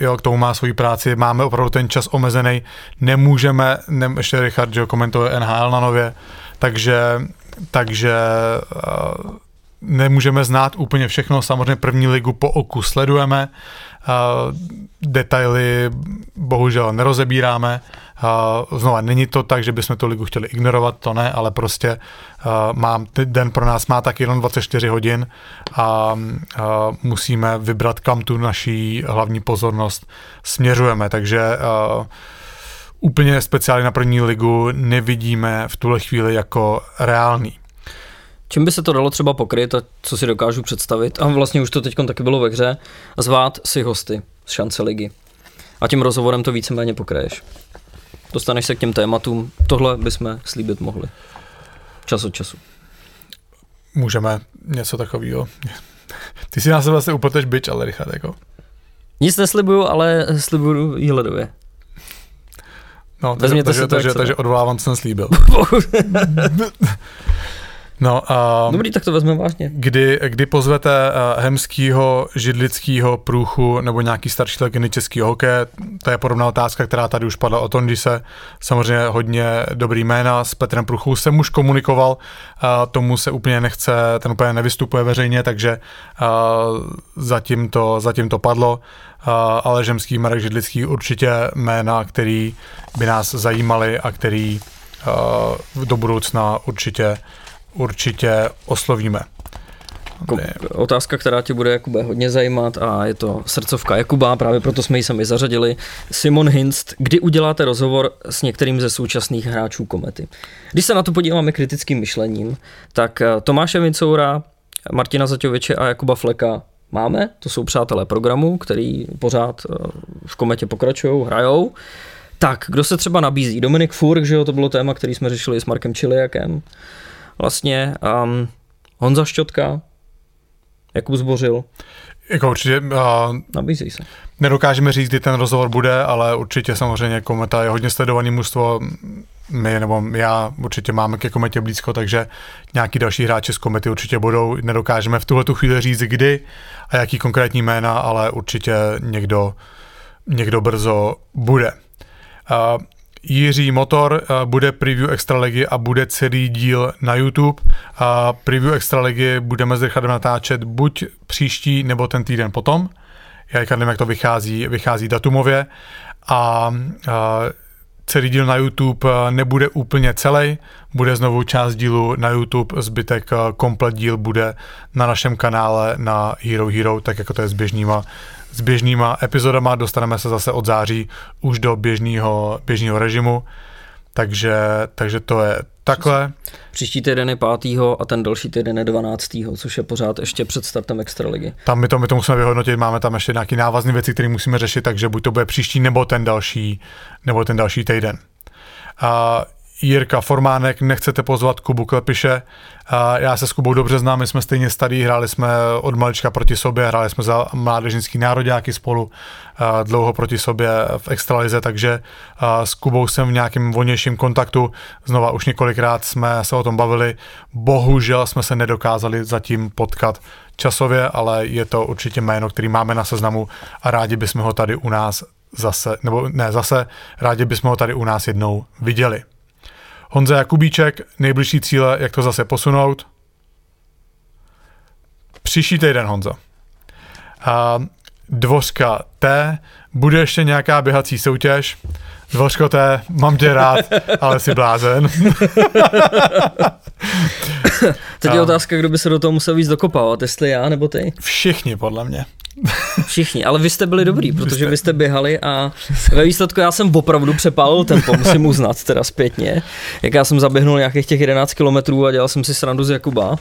jo, k tomu má svoji práci, máme opravdu ten čas omezený, nemůžeme, ne, ještě Richard, že jo, komentuje NHL na nově, takže, takže nemůžeme znát úplně všechno, samozřejmě první ligu po oku sledujeme, detaily bohužel nerozebíráme, znova, není to tak, že bychom tu ligu chtěli ignorovat, to ne, ale prostě uh, mám, den pro nás má tak jenom 24 hodin a uh, musíme vybrat, kam tu naší hlavní pozornost směřujeme, takže uh, úplně speciálně na první ligu nevidíme v tuhle chvíli jako reálný. Čím by se to dalo třeba pokryt a co si dokážu představit, a vlastně už to teď taky bylo ve hře, zvát si hosty z šance ligy. A tím rozhovorem to víceméně pokryješ. Dostaneš se k těm tématům, tohle bychom slíbit mohli. Čas od času. Můžeme něco takového. Ty si na sebe vlastně upleteš byč, ale Richard, jako. Nic neslibuju, ale slibuju jí ledově. No, takže, Vezměte takže, to, takže, takže odvolávám, co jsem slíbil. No, a Dobrý, tak to vezmeme vážně. kdy, kdy pozvete uh, Hemskýho, Židlickýho, Průchu nebo nějaký starší legendy českého hokeje, to je podobná otázka, která tady už padla o Tondise, samozřejmě hodně dobrý jména, s Petrem Průchou jsem už komunikoval, uh, tomu se úplně nechce, ten úplně nevystupuje veřejně, takže uh, zatím, to, zatím to padlo, uh, ale Žemský, Marek Židlický určitě jména, který by nás zajímali a který uh, do budoucna určitě určitě oslovíme. Ko- otázka, která tě bude Jakube hodně zajímat a je to srdcovka Jakuba, právě proto jsme ji sami zařadili. Simon Hinst, kdy uděláte rozhovor s některým ze současných hráčů Komety? Když se na to podíváme kritickým myšlením, tak eh, Tomáše Vincoura, Martina Zaťoviče a Jakuba Fleka máme, to jsou přátelé programu, který pořád eh, v Kometě pokračují, hrajou. Tak, kdo se třeba nabízí? Dominik Furk, že jo, to bylo téma, který jsme řešili s Markem Čiliakem. Vlastně um, Honza Šťotka, Jakub Zbořil, Jako určitě uh, nabízí se. nedokážeme říct, kdy ten rozhovor bude, ale určitě samozřejmě Kometa je hodně sledovaný mužstvo. My nebo já určitě máme ke Kometě blízko, takže nějaký další hráči z Komety určitě budou. Nedokážeme v tuhle tu chvíli říct, kdy a jaký konkrétní jména, ale určitě někdo, někdo brzo bude. Uh, Jiří Motor uh, bude preview Extraligy a bude celý díl na YouTube. Uh, preview Extraligy budeme s Richardem natáčet buď příští nebo ten týden potom. Já nevím, jak to vychází, vychází datumově. A uh, celý díl na YouTube uh, nebude úplně celý, bude znovu část dílu na YouTube, zbytek uh, komplet díl bude na našem kanále na Hero Hero, tak jako to je s běžnýma s běžnýma epizodama, dostaneme se zase od září už do běžného, běžného režimu, takže, takže to je takhle. Příští týden je 5. a ten další týden je 12. což je pořád ještě před startem Extraligy. Tam my to, my to musíme vyhodnotit, máme tam ještě nějaké návazné věci, které musíme řešit, takže buď to bude příští nebo ten další, nebo ten další týden. A Jirka Formánek, nechcete pozvat Kubu Klepiše. Já se s Kubou dobře znám, my jsme stejně starý, hráli jsme od malička proti sobě, hráli jsme za mládežnický nároďáky spolu dlouho proti sobě v extralize, takže s Kubou jsem v nějakém volnějším kontaktu. Znova už několikrát jsme se o tom bavili. Bohužel jsme se nedokázali zatím potkat časově, ale je to určitě jméno, který máme na seznamu a rádi bychom ho tady u nás zase, nebo ne zase, rádi bychom ho tady u nás jednou viděli. Honza Jakubíček, nejbližší cíle, jak to zase posunout. příští týden, Honzo. A dvořka T, bude ještě nějaká běhací soutěž. Dvořko T, mám tě rád, ale jsi blázen. Teď je otázka, kdo by se do toho musel víc dokopávat, jestli já nebo ty. Všichni, podle mě. Všichni, ale vy jste byli dobrý, protože vy jste běhali a ve výsledku já jsem opravdu přepálil tempo, musím uznat teda zpětně. Jak já jsem zaběhnul nějakých těch 11 kilometrů a dělal jsem si srandu z Jakuba,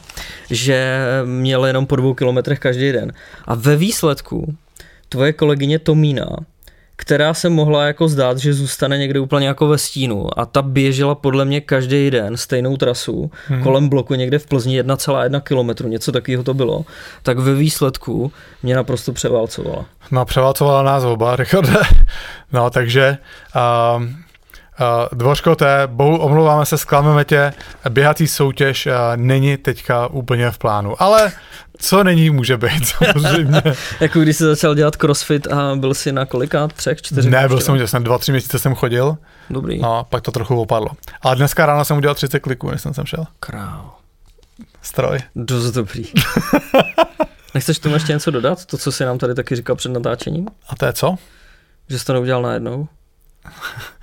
že měl jenom po dvou kilometrech každý den. A ve výsledku tvoje kolegyně Tomína, která se mohla jako zdát, že zůstane někde úplně jako ve stínu a ta běžela podle mě každý den stejnou trasu hmm. kolem bloku někde v Plzni 1,1 kilometru, něco takového to bylo, tak ve výsledku mě naprosto převálcovala. No, převálcovala nás oba, Richarde. No, takže uh, Dvořko T, bohu, omlouváme se, zklameme tě, běhací soutěž uh, není teďka úplně v plánu, ale co není, může být, samozřejmě. Jako když jsi začal dělat crossfit a byl jsi na kolika? Třech, čtyřech? ne, byl jsem jsem dva, tři měsíce jsem chodil, Dobrý. no, pak to trochu opadlo. Ale dneska ráno jsem udělal 30 kliků, než jsem sem šel. Král. Stroj. Dost dobrý. Nechceš tomu ještě něco dodat? To, co jsi nám tady taky říkal před natáčením? A to je co? Že jsi to neudělal najednou?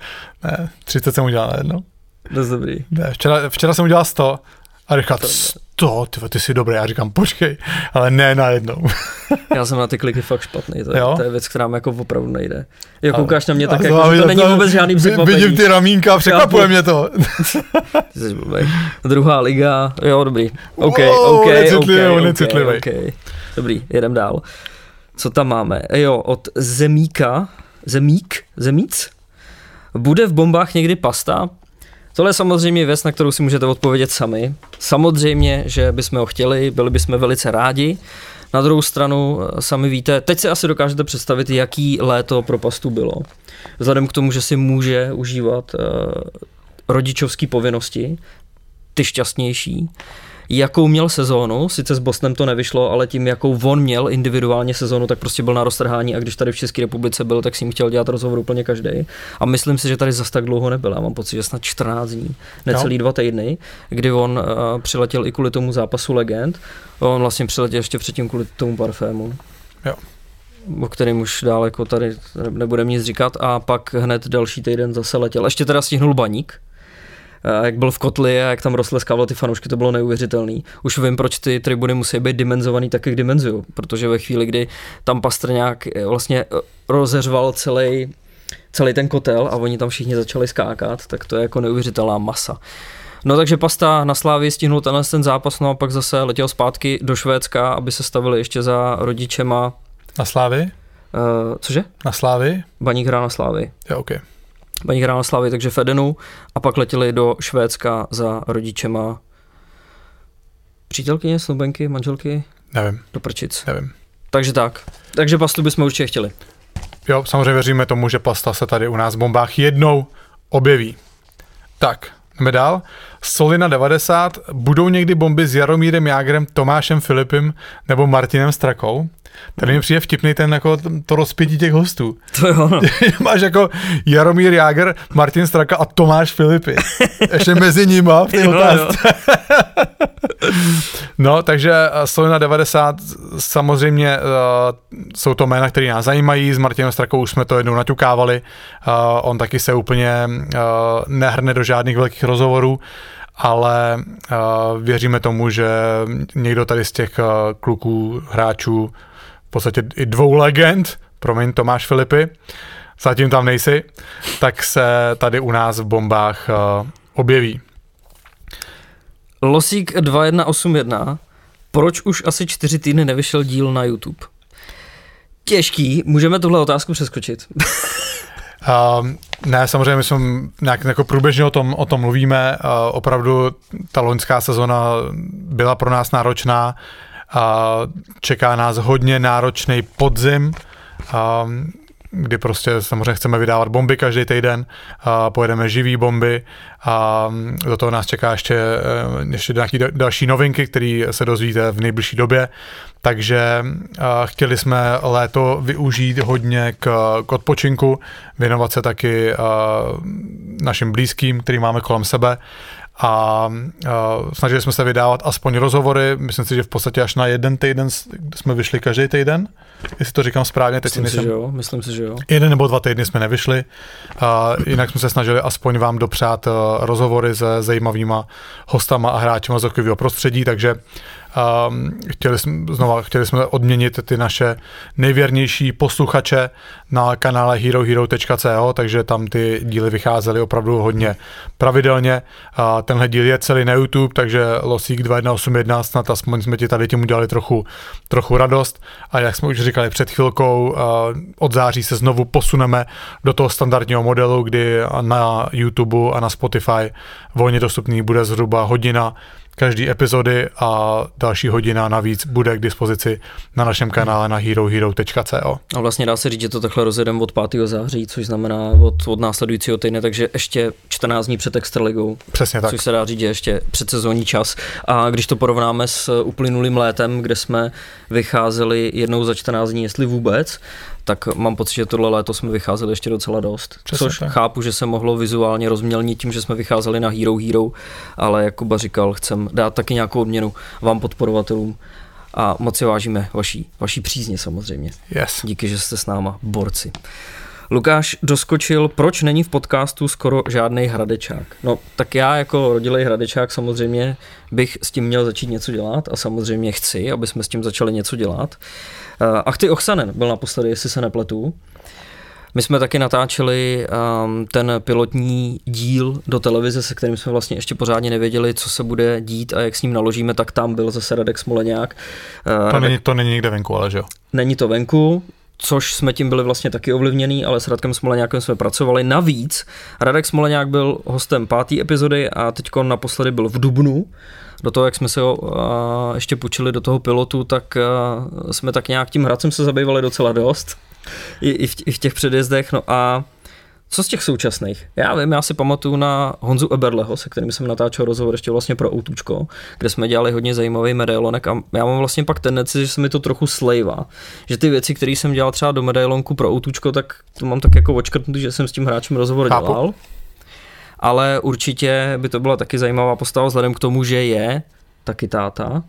Ne, 30 jsem udělal najednou. Dost dobrý. Ne, včera, včera jsem udělal 100 a Richard, 100, ty, ty jsi dobrý. Já říkám, počkej, ale ne najednou. Já jsem na ty kliky fakt špatný, to je, Jo? to je věc, která mi jako opravdu nejde. Jo, A- koukáš na mě tak, jako, to- že to není vůbec žádný překvapení. Vidím ty ramínka, překvapuje mě to. Ty jsi blbej. Druhá liga, jo, dobrý. OK, Wow, OK, necitlivý, OK, necitlivý. OK. Dobrý, jedem dál. Co tam máme? Jo, od Zemíka, Zemík, Zemíc? Bude v bombách někdy pasta? Tohle je samozřejmě věc, na kterou si můžete odpovědět sami. Samozřejmě, že bychom ho chtěli, byli bychom velice rádi. Na druhou stranu, eh, sami víte, teď si asi dokážete představit, jaký léto pro pastu bylo. Vzhledem k tomu, že si může užívat uh, rodičovské povinnosti, ty šťastnější, jakou měl sezónu, sice s Bostonem to nevyšlo, ale tím, jakou on měl individuálně sezónu, tak prostě byl na roztrhání a když tady v České republice byl, tak si jim chtěl dělat rozhovor úplně každý. A myslím si, že tady zas tak dlouho nebyl. Já mám pocit, že snad 14 dní, necelý dva týdny, kdy on uh, přiletěl i kvůli tomu zápasu legend. On vlastně přiletěl ještě předtím kvůli tomu parfému. Jo. O kterém už dál jako tady nebudeme nic říkat a pak hned další týden zase letěl. Ještě teda stihnul baník, jak byl v kotli a jak tam rozleskával ty fanoušky, to bylo neuvěřitelný. Už vím, proč ty tribuny musí být dimenzovaný tak, jak dimenzují, protože ve chvíli, kdy tam Pastrňák eh, vlastně eh, rozeřval celý, celý ten kotel a oni tam všichni začali skákat, tak to je jako neuvěřitelná masa. No takže Pasta na Slávii stihnul tenhle ten zápas, no a pak zase letěl zpátky do Švédska, aby se stavili ještě za rodičema. Na Slávy? Uh, cože? Na Slávy? Baník hrál na Slávii. Jo, OK. Baník hrál na Slávii, takže Fedenu a pak letěli do Švédska za rodičema přítelkyně, snoubenky, manželky Nevím, do prčic. nevím. Takže tak. Takže pastu bychom určitě chtěli. Jo, samozřejmě věříme tomu, že pasta se tady u nás v bombách jednou objeví. Tak, jdeme dál. Solina 90. Budou někdy bomby s Jaromírem Jágrem, Tomášem Filipem nebo Martinem Strakou? Tady mi přijde vtipný ten jako to rozpětí těch hostů. To jo, no. Máš jako Jaromír Jágr, Martin Straka a Tomáš Filipy. Ještě mezi nima v té otázce. No, takže eh, Solina 90, samozřejmě uh, jsou to jména, které nás zajímají, s Martinem Strakou už jsme to jednou naťukávali, uh, on taky se úplně uh, nehrne do žádných velkých rozhovorů, ale uh, věříme tomu, že někdo tady z těch uh, kluků, hráčů, podstatě i dvou legend, promiň Tomáš Filipy, zatím tam nejsi, tak se tady u nás v bombách uh, objeví. Losík 2181. Proč už asi čtyři týdny nevyšel díl na YouTube? Těžký, můžeme tuhle otázku přeskočit. Uh, ne, samozřejmě my jsme nějak jako průběžně o tom, o tom mluvíme. Uh, opravdu ta loňská sezona byla pro nás náročná. Uh, čeká nás hodně náročný podzim, uh, kdy prostě samozřejmě chceme vydávat bomby každý týden, uh, pojedeme živý bomby a do toho nás čeká ještě, uh, ještě nějaké další novinky, které se dozvíte v nejbližší době. Takže chtěli jsme léto využít hodně k, k odpočinku, věnovat se taky našim blízkým, který máme kolem sebe a, snažili jsme se vydávat aspoň rozhovory, myslím si, že v podstatě až na jeden týden jsme vyšli každý týden, jestli to říkám správně. Teď myslím, si, že jo, myslím si, že jo. Jeden nebo dva týdny jsme nevyšli, a jinak jsme se snažili aspoň vám dopřát rozhovory se zajímavýma hostama a hráčima z prostředí, takže Um, chtěli, jsme, znova, chtěli jsme odměnit ty naše nejvěrnější posluchače na kanále herohero.co, takže tam ty díly vycházely opravdu hodně pravidelně. A tenhle díl je celý na YouTube, takže Losík 2181 snad aspoň jsme ti tady tím udělali trochu, trochu radost. A jak jsme už říkali před chvilkou, od září se znovu posuneme do toho standardního modelu, kdy na YouTube a na Spotify volně dostupný bude zhruba hodina každý epizody a další hodina navíc bude k dispozici na našem kanále na herohero.co. A vlastně dá se říct, že to takhle rozjedem od 5. září, což znamená od, od následujícího týdne, takže ještě 14 dní před Extraligou. Přesně tak. Což se dá říct, že ještě předsezónní čas. A když to porovnáme s uplynulým létem, kde jsme vycházeli jednou za 14 dní, jestli vůbec, tak mám pocit, že tohle léto jsme vycházeli ještě docela dost. Přesně což tak. chápu, že se mohlo vizuálně rozmělnit tím, že jsme vycházeli na Hero Hero, ale jak Kuba říkal, chcem dát taky nějakou odměnu vám podporovatelům a moc si vážíme vaší, vaší přízně samozřejmě. Yes. Díky, že jste s náma borci. Lukáš doskočil, proč není v podcastu skoro žádný hradečák. No, tak já jako rodilej hradečák samozřejmě bych s tím měl začít něco dělat a samozřejmě chci, aby jsme s tím začali něco dělat. Uh, Achty Ochsanen byl naposledy, jestli se nepletu. My jsme taky natáčeli um, ten pilotní díl do televize, se kterým jsme vlastně ještě pořádně nevěděli, co se bude dít a jak s ním naložíme, tak tam byl zase Radek Smoleňák. Uh, to, není, to není nikde venku, ale že jo? Není to venku, což jsme tím byli vlastně taky ovlivněný, ale s Radkem Smoleňákem jsme pracovali. Navíc Radek Smoleňák byl hostem páté epizody a teď naposledy byl v Dubnu. Do toho, jak jsme se ho ještě půjčili do toho pilotu, tak jsme tak nějak tím hradcem se zabývali docela dost. I, i, v, I v těch předjezdech. No a co z těch současných? Já vím, já si pamatuju na Honzu Eberleho, se kterým jsem natáčel rozhovor ještě vlastně pro Outučko, kde jsme dělali hodně zajímavý medailonek a já mám vlastně pak tendenci, že se mi to trochu slejvá. Že ty věci, které jsem dělal třeba do medailonku pro Outučko, tak to mám tak jako očkrtnutý, že jsem s tím hráčem rozhovor Chápu. dělal. Ale určitě by to byla taky zajímavá postava vzhledem k tomu, že je taky táta.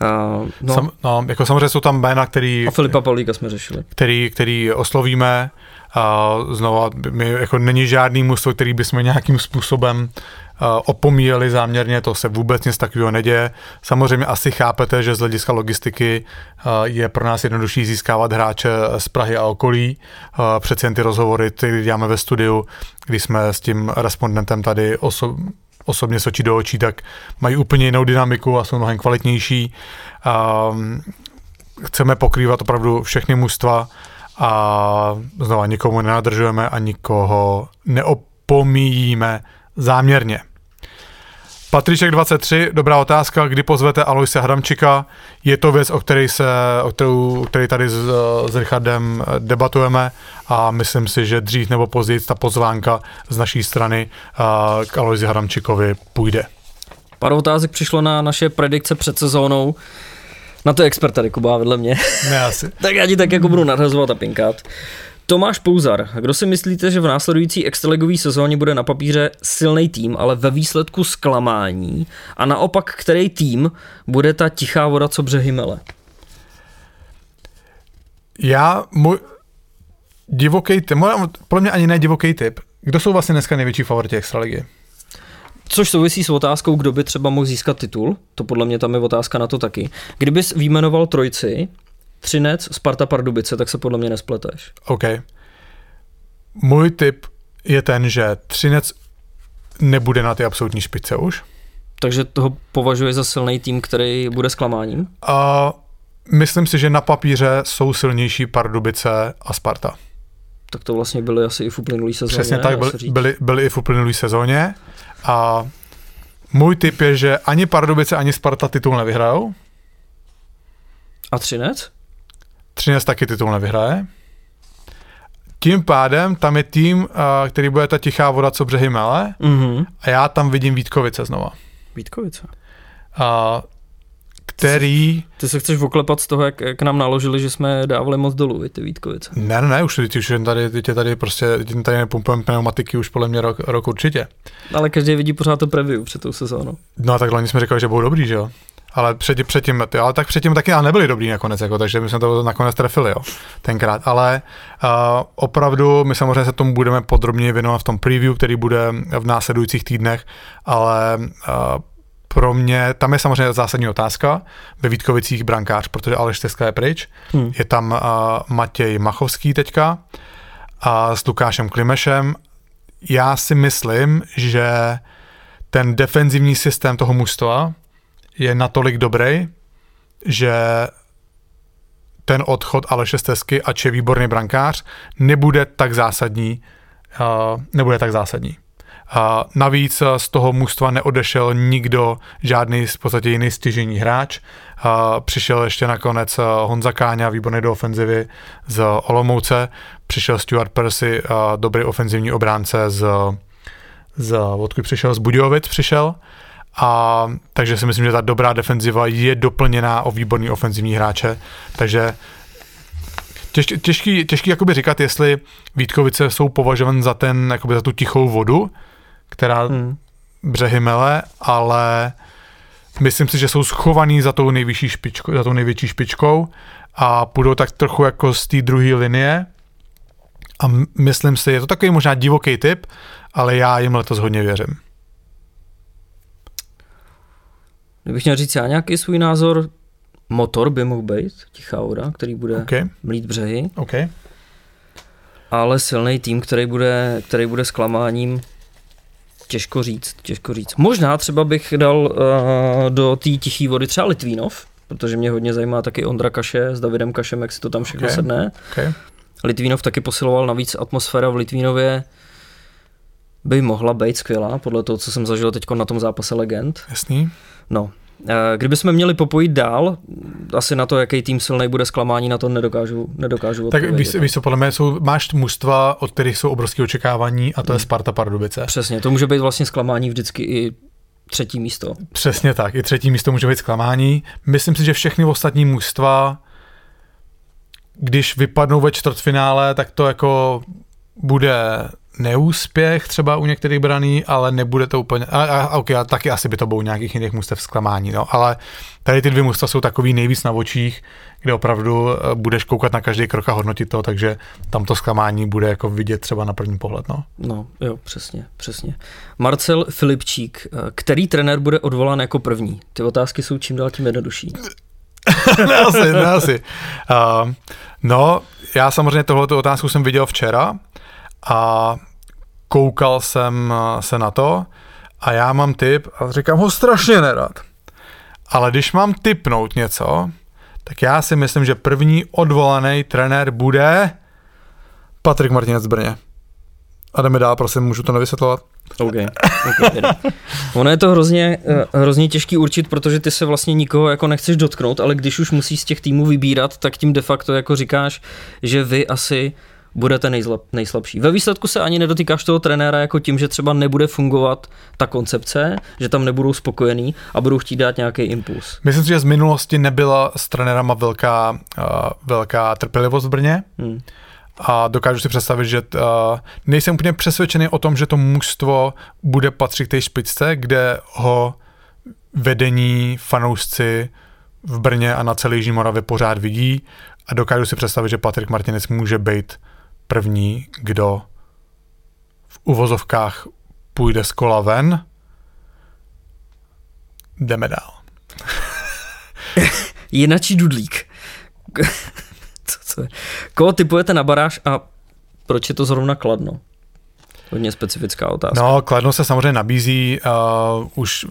Uh, no. Sam, no, jako samozřejmě jsou tam jména, který... A Filipa Pavlíka jsme řešili. Který, který oslovíme. A znova, my, jako není žádný mužstvo, který bychom nějakým způsobem uh, opomíjeli záměrně, to se vůbec nic takového neděje. Samozřejmě asi chápete, že z hlediska logistiky uh, je pro nás jednodušší získávat hráče z Prahy a okolí. Uh, přece jen ty rozhovory, ty děláme ve studiu, kdy jsme s tím respondentem tady oso- osobně sočí do očí, tak mají úplně jinou dynamiku a jsou mnohem kvalitnější. Um, chceme pokrývat opravdu všechny mužstva a znova nikomu nenadržujeme a nikoho neopomíjíme záměrně. Patríček 23, dobrá otázka, kdy pozvete Aloise Hramčika. Je to věc, o které se, o kterou, který tady s, s Richardem debatujeme a myslím si, že dřív nebo později ta pozvánka z naší strany k Aloisi Hramčikovi půjde. Pár otázek přišlo na naše predikce před sezónou. Na to je expert tady, Kuba, vedle mě. Ne, asi. tak já ti tak jako budu nadhazovat a pinkat. Tomáš Pouzar, kdo si myslíte, že v následující extraligové sezóně bude na papíře silný tým, ale ve výsledku zklamání? A naopak, který tým bude ta tichá voda, co břehy mele? Já, můj divoký typ, podle mě ani ne divoký typ. Kdo jsou vlastně dneska největší favoriti extraligy? Což souvisí s otázkou, kdo by třeba mohl získat titul. To podle mě tam je otázka na to taky. Kdybys výjmenoval trojci, Třinec, Sparta, Pardubice, tak se podle mě nespleteš. OK. Můj tip je ten, že Třinec nebude na ty absolutní špice už. Takže toho považuje za silný tým, který bude zklamáním? A myslím si, že na papíře jsou silnější Pardubice a Sparta. Tak to vlastně byly asi i v uplynulý sezóně. Přesně tak, byly, byly, byly i v uplynulý sezóně. A můj tip je, že ani Pardubice, ani Sparta titul nevyhrajou. A Třinec? Třinec taky titul nevyhraje. Tím pádem tam je tým, který bude ta tichá voda, co břehy mele mm-hmm. a já tam vidím Vítkovice znova. Vítkovice? A, který... Ty se chceš oklepat z toho, jak, jak nám naložili, že jsme dávali moc dolů, vy ty Vítkovice. Ne, ne, ne, už, teď už jen tady, teď je tady prostě, teď tady nepumpujeme pneumatiky už podle mě rok, rok určitě. Ale každý vidí pořád to preview před tou sezónou. No a tak loni jsme říkali, že budou dobrý, že jo? Ale předtím, předtím, ty, ale tak předtím taky ale nebyli dobrý nakonec, jako, takže my jsme to nakonec trefili, jo, tenkrát. Ale uh, opravdu my samozřejmě se tomu budeme podrobně věnovat v tom preview, který bude v následujících týdnech, ale uh, pro mě, tam je samozřejmě zásadní otázka, ve Vítkovicích brankář, protože Aleš Teska je pryč, hmm. je tam uh, Matěj Machovský teďka a s Lukášem Klimešem. Já si myslím, že ten defenzivní systém toho mužstva je natolik dobrý, že ten odchod Aleše Stesky, ač je výborný brankář, nebude tak zásadní, uh, nebude tak zásadní. Uh, navíc z toho mužstva neodešel nikdo, žádný v podstatě jiný stěžení hráč. Uh, přišel ještě nakonec Honza Káňa, výborný do ofenzivy z Olomouce. Přišel Stuart Percy, dobrý ofenzivní obránce z, z odkud přišel, z Budějovic přišel. A takže si myslím, že ta dobrá defenziva je doplněná o výborný ofenzivní hráče. Takže těžký, těžký, těžký jakoby říkat, jestli Vítkovice jsou považovan za ten, jakoby za tu tichou vodu, která hmm. břehy mele, ale myslím si, že jsou schovaný za tou nejvyšší špičkou, za tou největší špičkou a půjdou tak trochu jako z té druhé linie a myslím si, je to takový možná divoký typ, ale já jim letos hodně věřím. Kdybych měl říct já nějaký svůj názor, motor by mohl být, tichá voda, který bude okay. mlít břehy. Okay. Ale silný tým, který bude, který bude zklamáním, těžko říct, těžko říct. Možná třeba bych dal uh, do té tiché vody třeba Litvínov, protože mě hodně zajímá taky Ondra Kaše s Davidem Kašem, jak si to tam všechno okay. sedne. Okay. Litvínov taky posiloval navíc atmosféra v Litvínově by mohla být skvělá, podle toho, co jsem zažil teď na tom zápase legend. Jasný. No, eh, Kdybychom měli popojit dál, asi na to, jaký tým silný bude zklamání, na to nedokážu, nedokážu Tak víš, víš co, podle mě jsou, máš mužstva, od kterých jsou obrovské očekávání a to je hmm. Sparta Pardubice. Přesně, to může být vlastně zklamání vždycky i třetí místo. Přesně tak, i třetí místo může být zklamání. Myslím si, že všechny ostatní mužstva, když vypadnou ve čtvrtfinále, tak to jako bude neúspěch třeba u některých braný, ale nebude to úplně, a, a, okay, a taky asi by to bylo nějakých jiných mustev zklamání, no, ale tady ty dvě musta jsou takový nejvíc na očích, kde opravdu eh, budeš koukat na každý krok a hodnotit to, takže tam to zklamání bude jako vidět třeba na první pohled, no. No, jo, přesně, přesně. Marcel Filipčík, eh, který trenér bude odvolán jako první? Ty otázky jsou čím dál tím jednodušší. ne asi, ne asi. Uh, no, já samozřejmě tohleto otázku jsem viděl včera a koukal jsem eh, se na to a já mám tip a říkám ho strašně nerad. Ale když mám tipnout něco, tak já si myslím, že první odvolaný trenér bude Patrik Martinec z Brně. A jdeme dál, prosím, můžu to nevysvětlovat? OK. okay ono je to hrozně, eh, hrozně těžký určit, protože ty se vlastně nikoho jako nechceš dotknout, ale když už musíš z těch týmů vybírat, tak tím de facto jako říkáš, že vy asi budete nejzlep, nejslabší. Ve výsledku se ani nedotýkáš toho trenéra jako tím, že třeba nebude fungovat ta koncepce, že tam nebudou spokojení a budou chtít dát nějaký impuls. Myslím si, že z minulosti nebyla s trenérama velká, uh, velká trpělivost v Brně. Hmm. A dokážu si představit, že uh, nejsem úplně přesvědčený o tom, že to mužstvo bude patřit k té špičce, kde ho vedení, fanoušci v Brně a na celé Jižní Moravě pořád vidí a dokážu si představit, že Patrik Martinec může být první, kdo v uvozovkách půjde z kola ven. Jdeme dál. Jinačí dudlík. co, co je? Koho typujete na baráž a proč je to zrovna Kladno? Hodně specifická otázka. No, Kladno se samozřejmě nabízí uh, už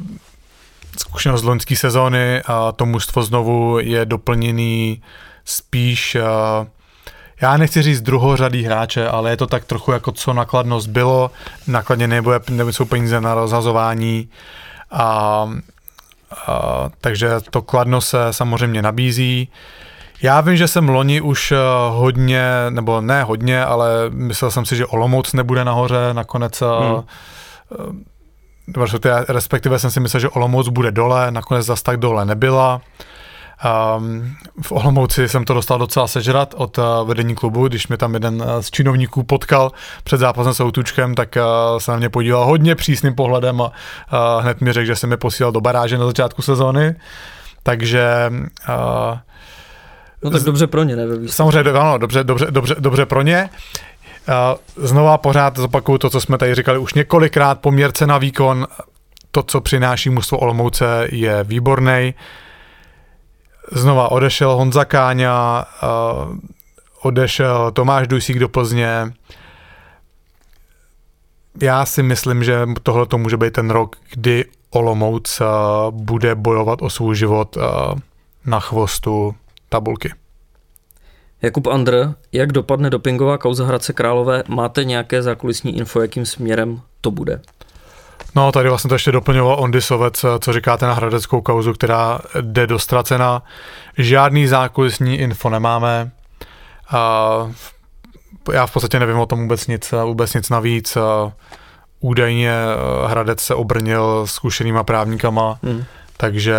zkušenost z loňské sezóny a to mužstvo znovu je doplněný spíš uh, já nechci říct druhořadý hráče, ale je to tak trochu jako co nakladnost bylo, nakladně nebude, jsou peníze na rozhazování a, a, takže to kladno se samozřejmě nabízí. Já vím, že jsem loni už eh, hodně, nebo ne hodně, ale myslel jsem si, že Olomouc nebude nahoře, nakonec eh, hmm. respektive jsem si myslel, že Olomouc bude dole, nakonec zas tak dole nebyla. Um, v Olomouci jsem to dostal docela sežrat od uh, vedení klubu, když mě tam jeden uh, z činovníků potkal před zápasem s Outučkem, tak uh, se na mě podíval hodně přísným pohledem a uh, hned mi řekl, že se mi posílal do baráže na začátku sezóny. Takže uh, No tak dobře pro ně, nevím. Samozřejmě, ano, dobře, dobře, dobře, dobře pro ně. Znova pořád zopakuju to, co jsme tady říkali už několikrát, poměrce na výkon, to, co přináší mužstvo Olomouce, je výborný. Znova odešel Honza Káňa, odešel Tomáš Dusík do Plzně. Já si myslím, že tohle to může být ten rok, kdy Olomouc bude bojovat o svůj život na chvostu tabulky. Jakub Andr, jak dopadne dopingová kauza Hradce Králové? Máte nějaké zákulisní info, jakým směrem to bude? No, tady vlastně to ještě doplňoval Ondisovec, co říkáte na hradeckou kauzu, která jde dostracena. Žádný zákulisní info nemáme. A já v podstatě nevím o tom vůbec nic, vůbec nic navíc. Údajně Hradec se obrnil zkušenýma právníkama, hmm takže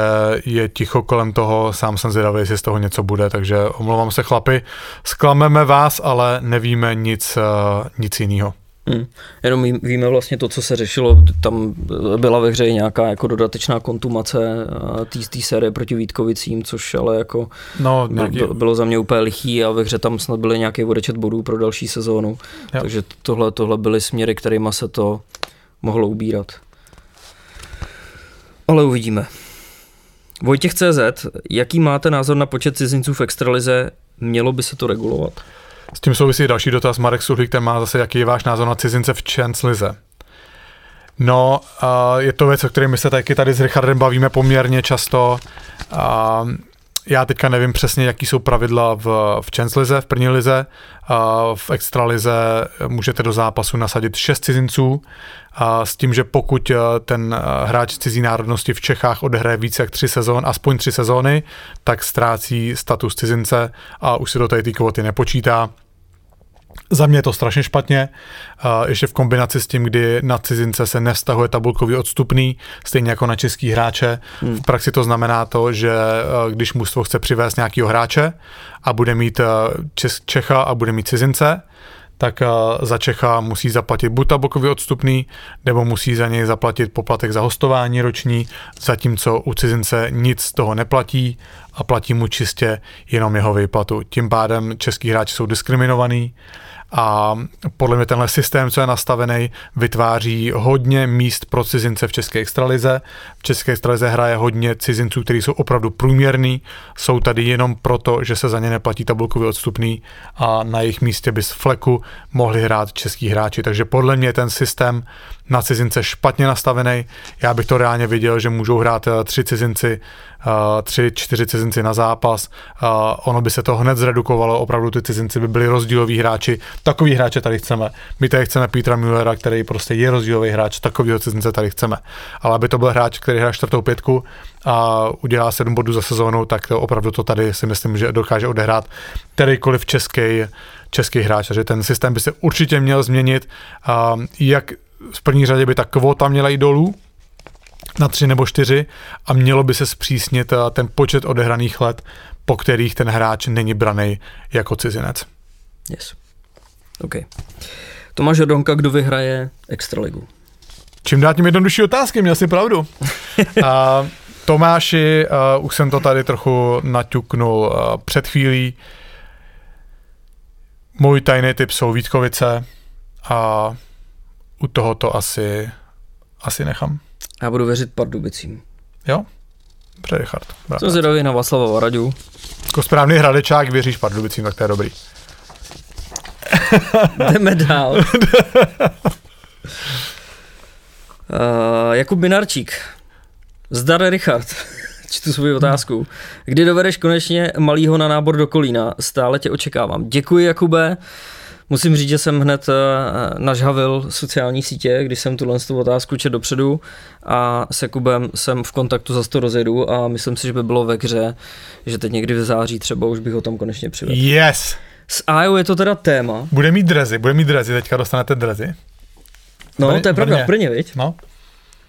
je ticho kolem toho, sám jsem zvědavý, jestli z toho něco bude, takže omlouvám se chlapi, sklameme vás, ale nevíme nic, uh, nic jiného. Hmm. Jenom víme vlastně to, co se řešilo, tam byla ve hře nějaká jako dodatečná kontumace eh, té série proti Vítkovicím, což ale jako no, nějaký... bylo za mě úplně lichý a ve hře tam snad byly nějaký odečet bodů pro další sezónu, jo. takže tohle, tohle byly směry, kterými se to mohlo ubírat. Ale uvidíme. Vojtěch CZ, jaký máte názor na počet cizinců v extralize? Mělo by se to regulovat? S tím souvisí další dotaz. Marek Suhlík, ten má zase, jaký je váš názor na cizince v Lize. No, je to věc, o které my se taky tady s Richardem bavíme poměrně často. Já teďka nevím přesně, jaký jsou pravidla v, v Lize, v první lize. V extralize můžete do zápasu nasadit šest cizinců s tím, že pokud eh, ten eh, hráč cizí národnosti v Čechách odehraje více jak tři sezóny, aspoň tři sezóny, tak ztrácí status cizince a už se do té kvoty nepočítá. Za mě je to strašně špatně, ještě v kombinaci s tím, kdy na cizince se nevztahuje tabulkový odstupný, stejně jako na český hráče. Hmm. V praxi to znamená to, že eh, když mužstvo chce přivést nějakého hráče a bude mít Čecha a bude mít cizince, tak eh, za Čecha musí zaplatit buď tabulkový odstupný, nebo musí za něj zaplatit poplatek za hostování roční, zatímco u cizince nic z toho neplatí a platí mu čistě jenom jeho výplatu. Tím pádem český hráči jsou diskriminovaný a podle mě tenhle systém, co je nastavený, vytváří hodně míst pro cizince v České extralize. V České extralize hraje hodně cizinců, kteří jsou opravdu průměrný, jsou tady jenom proto, že se za ně neplatí tabulkový odstupný a na jejich místě by z fleku mohli hrát český hráči. Takže podle mě ten systém na cizince špatně nastavený. Já bych to reálně viděl, že můžou hrát eh, tři cizinci, eh, tři, čtyři cizinci na zápas. Eh, ono by se to hned zredukovalo, opravdu ty cizinci by byli rozdíloví hráči. Takový hráče tady chceme. My tady chceme Petra Müllera, který prostě je rozdílový hráč, takovýho cizince tady chceme. Ale aby to byl hráč, který hraje čtvrtou pětku a udělá sedm bodů za sezónu, tak to opravdu to tady si myslím, že dokáže odehrát kterýkoliv český český hráč. Takže ten systém by se určitě měl změnit. Jak v první řadě by ta kvota měla jít dolů, na tři nebo čtyři a mělo by se zpřísnit eh, ten počet odehraných let, po kterých ten hráč není braný jako cizinec. Yes. OK. Tomáš Hodonka, kdo vyhraje Extraligu? Čím dát tím jednodušší otázky, měl jsi pravdu. a, Tomáši, uh, už jsem to tady trochu naťuknul uh, před chvílí. Můj tajný tip jsou Vítkovice a u toho to asi, asi nechám. Já budu věřit Pardubicím. Jo? Dobře, Richard. Jsem zvědavý na Václava Varaďu. Jako správný hradečák věříš Pardubicím, tak to je dobrý. Jdeme dál. uh, Jakub Binarčík. Zdar Richard. Čtu svou otázku. Kdy dovedeš konečně malýho na nábor do Kolína? Stále tě očekávám. Děkuji, Jakube. Musím říct, že jsem hned eh, nažhavil sociální sítě, když jsem tuhle tu otázku čet dopředu a s Jakubem jsem v kontaktu za to rozjedu a myslím si, že by bylo ve hře, že teď někdy v září třeba už bych ho tam konečně přivedl. Yes! S AJO je to teda téma. Bude mít drezy, bude mít drezy, teďka dostanete drezy. No, Brně, to je pravda, Brně. v Brně, viď? No.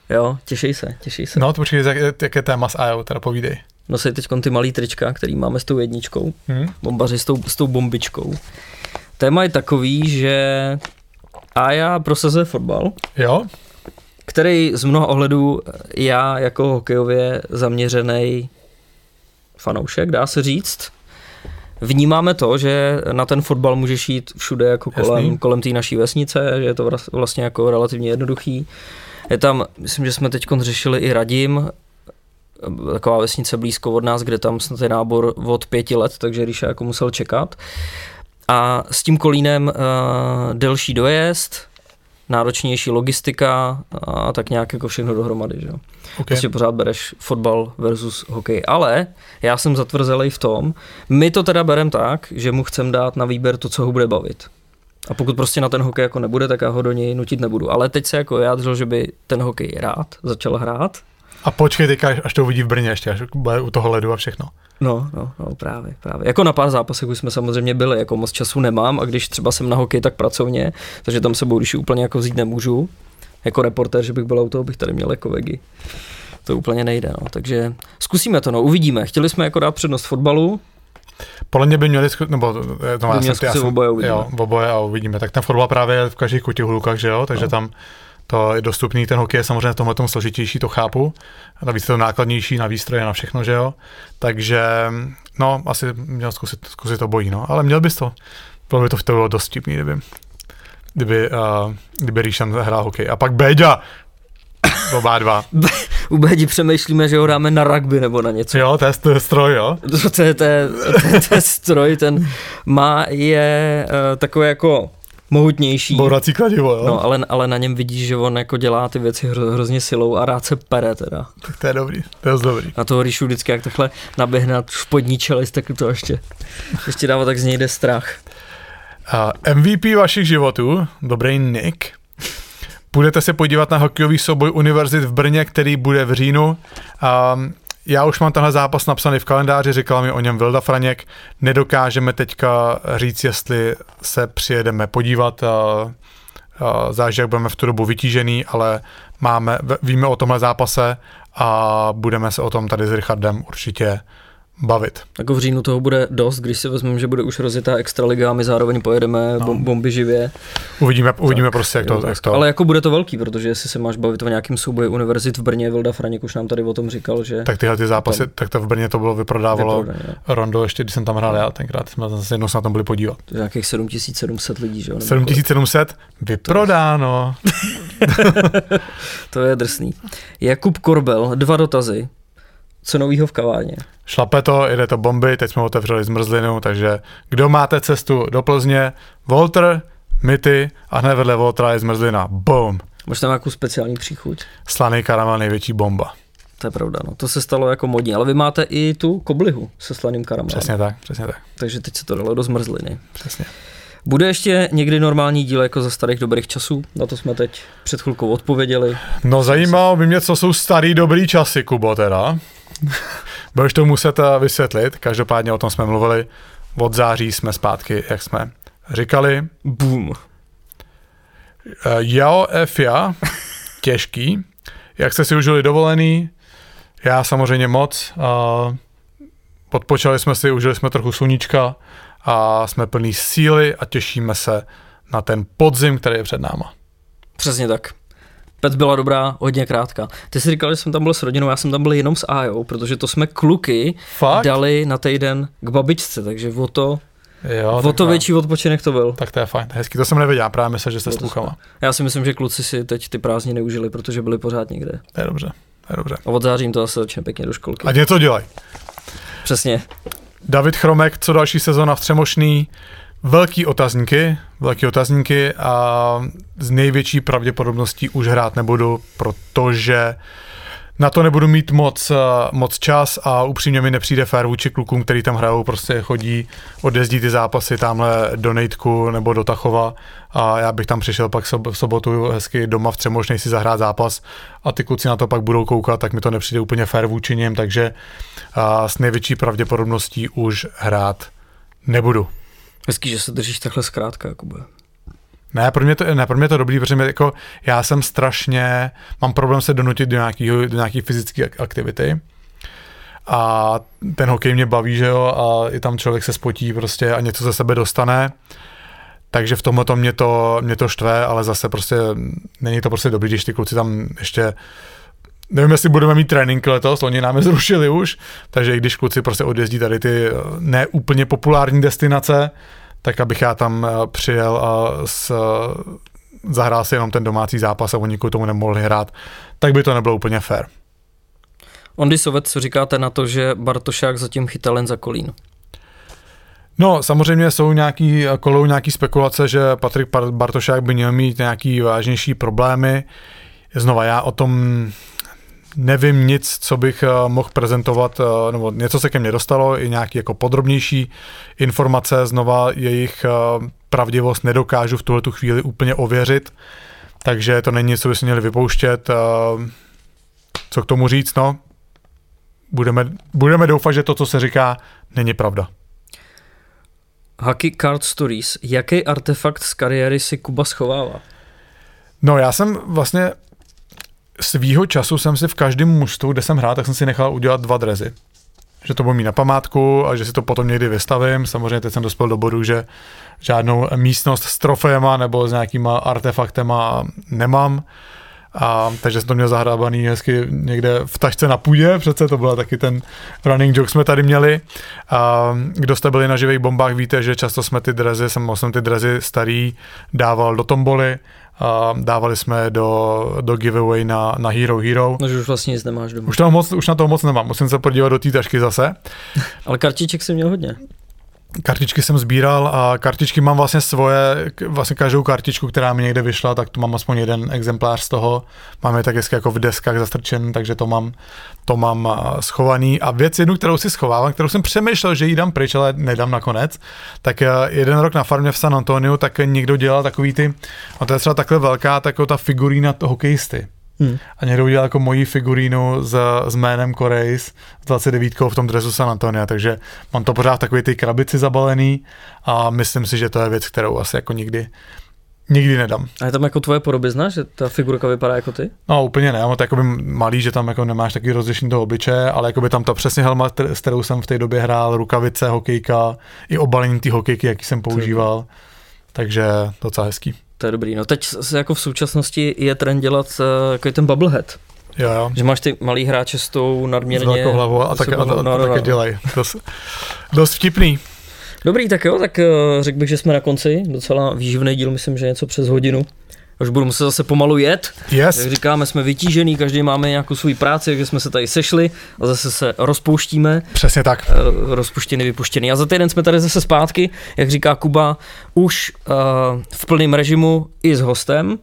Jo, těší se, těší se. No, to počkej, jak, jaké téma s AJO, teda povídej. nosí teď ty malý trička, který máme s tou jedničkou, Hm? bombaři s tou, s tou bombičkou. Téma je takový, že Aja prosazuje fotbal, Jo? který z mnoha ohledů já jako hokejově zaměřený fanoušek, dá se říct. Vnímáme to, že na ten fotbal můžeš jít všude jako kolem, Jasný. kolem té naší vesnice, že je to vlastně jako relativně jednoduchý. Je tam, myslím, že jsme teď řešili i Radim, taková vesnice blízko od nás, kde tam snad je nábor od pěti let, takže Ríša jako musel čekat. A s tím kolínem uh, delší dojezd, náročnější logistika a tak nějak jako všechno dohromady. Že? jo. Okay. Prostě pořád bereš fotbal versus hokej. Ale já jsem zatvrzelý v tom, my to teda berem tak, že mu chcem dát na výběr to, co ho bude bavit. A pokud prostě na ten hokej jako nebude, tak já ho do něj nutit nebudu. Ale teď se jako vyjádřil, že by ten hokej rád začal hrát. A počkej teďka, až- to uvidí v Brně ještě, až bude u toho ledu a všechno. No, no, no, právě, právě. Jako na pár zápasech už jsme samozřejmě byli, jako moc času nemám a když třeba jsem na hokej, tak pracovně, takže tam sebou, když úplně jako vzít nemůžu, jako reportér, že bych byl u toho, bych tady měl jako vegy. To úplně nejde, no. Takže zkusíme to, no, uvidíme. Chtěli jsme jako dát přednost fotbalu, Podle mě by měli, nebo to, By já měl jsem, já jsem, oboje, uvidíme. Jo, oboje a uvidíme. Tak ten fotbal právě je v každých kutihulkách, že jo, takže No. tam to je dostupný, ten hokej je samozřejmě v tomhle tom složitější, to chápu. A navíc je to nákladnější na výstroje, na všechno, že jo. Takže, no, asi měl zkusit, zkusit obojí, no. Ale měl bys to. Bylo by to, to bylo dost vtipný, kdyby, kdyby, uh, kdyby Ríšan hrál hokej. A pak Béďa, oba dva. u Bédi přemýšlíme, že ho dáme na rugby nebo na něco. Jo, to je, to je stroj, jo. To, to, je, to, je, to, je, to je stroj, ten má, je uh, takový jako mohutnější. Bourací kladivo, jo. No, ale, ale na něm vidíš, že on jako dělá ty věci hro, hrozně silou a rád se pere teda. Tak to je dobrý, to je dobrý. Na toho Ríšu vždycky, jak takhle naběhne na spodní čelist, tak to ještě, ještě dává tak z něj jde strach. Uh, MVP vašich životů, dobrý Nick. Budete se podívat na hokejový souboj Univerzit v Brně, který bude v říjnu. Um, já už mám tenhle zápas napsaný v kalendáři, říkala mi o něm Vilda Franěk. Nedokážeme teďka říct, jestli se přijedeme podívat. Jak budeme v tu dobu vytížený, ale máme, víme o tomhle zápase a budeme se o tom tady s Richardem určitě bavit. Jako v říjnu toho bude dost, když si vezmeme, že bude už rozjetá extraliga a my zároveň pojedeme No. bom, bomby živě. Uvidíme, uvidíme prostě, jak to, jak to Ale jako bude to velký, protože jestli se máš bavit o nějakém souboji univerzit v Brně, Vilda Franěk už nám tady o tom říkal, že tak tyhle ty zápasy, Tam. tak to v Brně to bylo vyprodávalo vyprodaný, jo. Rondo, ještě když jsem tam hrál já, tenkrát jsme zase jednou se na tom byli podívat. To je nějakých 7700 lidí, že jo? nebo 7700, vyprodáno. To je drsný. Jakub Korbel, dva dotazy. Co novýho v kavárně? Šlape to, jede to bomby, teď jsme otevřeli zmrzlinu, takže kdo máte cestu do Plzně, Volter, Mity a hned vedle Voltra je zmrzlina. Boom. Máš tam nějakou speciální příchuť? Slaný karamel, největší bomba. To je pravda, no. To se stalo jako modní, ale vy máte i tu koblihu se slaným karamelem. Přesně tak, přesně tak, Takže teď se to dalo do zmrzliny. přesně. Bude ještě někdy normální díl jako za starých dobrých časů? Na to jsme teď před chvilkou odpověděli. No zajímalo by mě, co jsou starý dobrý časy, Kubo, teda. Budeš to muset eh, vysvětlit, každopádně o tom jsme mluvili. Od září jsme zpátky, jak jsme říkali. Boom. Uh, Jao Efia, těžký. Jak jste si užili dovolený? Já samozřejmě moc. Uh, odpočali jsme si, užili jsme trochu sluníčka a jsme plní síly a těšíme se na ten podzim, který je před náma. Přesně tak. Pec byla dobrá, hodně krátká. Ty jsi říkal, že jsem tam byl s rodinou, já jsem tam byl jenom s Ajou, protože to jsme kluky Fakt? dali na týden k babičce, takže o to, Jo, o to větší odpočinek to byl. Tak to je fajn, hezký, to jsem nevěděl, právě myslím, že jste s Bylo to klukama. Já si myslím, že kluci si teď ty prázdniny neužili, protože byli pořád někde. To je dobře, to je dobře. A od září jim to zase začne pěkně do školky. Ať něco dělaj. Přesně. David Chromek, co další sezona v Třemošný, velký otazníky, velký otazníky a z největší pravděpodobností už hrát nebudu, protože na to nebudu mít moc, eh, moc čas a upřímně mi nepřijde fér vůči klukům, který tam hrajou, prostě chodí, odjezdí ty zápasy tamhle do Nejtku nebo do Tachova a já bych tam přišel pak v sobotu hezky doma v Třemošnej si zahrát zápas a ty kluci na to pak budou koukat, tak mi to nepřijde úplně fér vůči něm, takže a s největší pravděpodobností už hrát nebudu. Hezký, že se držíš takhle zkrátka, Jakube. Ne, pro mě to, ne, pro mě to dobrý, protože mě, jako, já jsem strašně, mám problém se donutit do nějaký, do nějaký fyzické ak- aktivity. a ten hokej mě baví, že jo, a i tam člověk se spotí prostě a něco ze sebe dostane. Takže v tomhle mě to, mě to štve, ale zase prostě není to prostě dobrý, když ty kluci tam ještě Nevím, jestli budeme mít trénink letos, oni nám je zrušili už, takže i když kluci prostě odjezdí tady ty eh, neúplně populární destinace, tak abych já tam eh, přijel a s, eh, zahrál si jenom ten domácí zápas a oni kvůli tomu nemohli hrát, tak by to nebylo úplně fair. Ondy Sovet, co říkáte na to, že Bartošák zatím chytal jen za kolín? No, samozřejmě jsou nějaký, kolou nějaký spekulace, že Patrik Bartošák by měl mít nějaký vážnější problémy. Znova, já o tom nevím nic, co bych uh, mohl prezentovat, uh, nebo něco se ke mně dostalo, i nějaký jako podrobnější informace, znova jejich uh, pravdivost nedokážu v tuhle tu chvíli úplně ověřit, takže to není něco, co by se měli vypouštět. Co k tomu říct, no? Budeme, budeme doufat, že to, co se říká, není pravda. Hockey Card Stories. Jaký artefakt z kariéry si Kuba schovává? No já jsem vlastně svýho času jsem si v každém mužstvu, kde jsem hrál, tak jsem si nechal udělat dva drezy. Že to budu mít na památku a že si to potom někdy vystavím. Samozřejmě teď jsem dospěl do bodu, že žádnou místnost s trofejema nebo s nějakýma artefaktema nemám. A, takže jsem to měl zahrábaný hezky někde v tašce na půdě, přece to byl taky ten running joke jsme tady měli. A, kdo jste byli na živých bombách, víte, že často jsme ty drezy, jsem, jsem ty drezy starý dával do tomboly a dávali jsme do, do giveaway na, na Hero Hero. No, že už vlastně nic nemáš doma. Už, toho moc, už na toho moc nemám, musím se podívat do té tašky zase. Ale kartiček jsem měl hodně. Kartičky jsem sbíral a kartičky mám vlastně svoje, vlastně každou kartičku, která mi někde vyšla, tak tu mám aspoň jeden exemplář z toho. Mám je tak hezky jako v deskách zastrčen, takže to mám, to mám schovaný. A věc jednu, kterou si schovávám, kterou jsem přemýšlel, že ji dám pryč, ale nedám nakonec, tak jeden rok na farmě v San Antonio, tak někdo dělal takový ty, a to je třeba takhle velká, taková ta figurína hokejisty. Hmm. A někdo udělal jako moji figurínu s, s jménem Korejs s 29 v tom dresu San Antonia, takže mám to pořád v takové ty krabici zabalený a myslím si, že to je věc, kterou asi jako nikdy Nikdy nedám. A je tam jako tvoje podobizna, že ta figurka vypadá jako ty? No úplně ne, mám to jako malý, že tam jako nemáš taky rozlišení toho obličeje, ale jako by tam ta přesně helma, s kterou jsem v té době hrál, rukavice, hokejka, i obalení ty hokejky, jaký jsem používal. Takže docela hezký. To je dobrý. No teď se jako v současnosti je trend dělat uh, jako ten bubblehead. Jo, jo. Že máš ty malý hráče s tou nadměrně... S hlavou a, tak, a, a, no, a také no. dělají. Dost, dost vtipný. Dobrý, tak jo, tak uh, řekl bych, že jsme na konci. Docela výživný díl, myslím, že něco přes hodinu už budu muset zase pomalu jet. Yes. Jak říkáme, jsme vytížený, každý máme nějakou svou práci, takže jsme se tady sešli a zase se rozpouštíme. Přesně tak. Uh, rozpuštěný, vypuštěný. A za týden jsme tady zase zpátky, jak říká Kuba, už uh, v plném režimu i s hostem.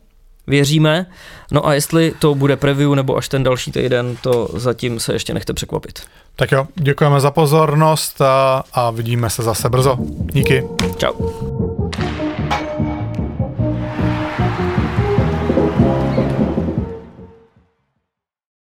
Věříme. No a jestli to bude preview nebo až ten další týden, to zatím se ještě nechte překvapit. Tak jo, děkujeme za pozornost a, a vidíme se zase brzo. Díky. Ciao.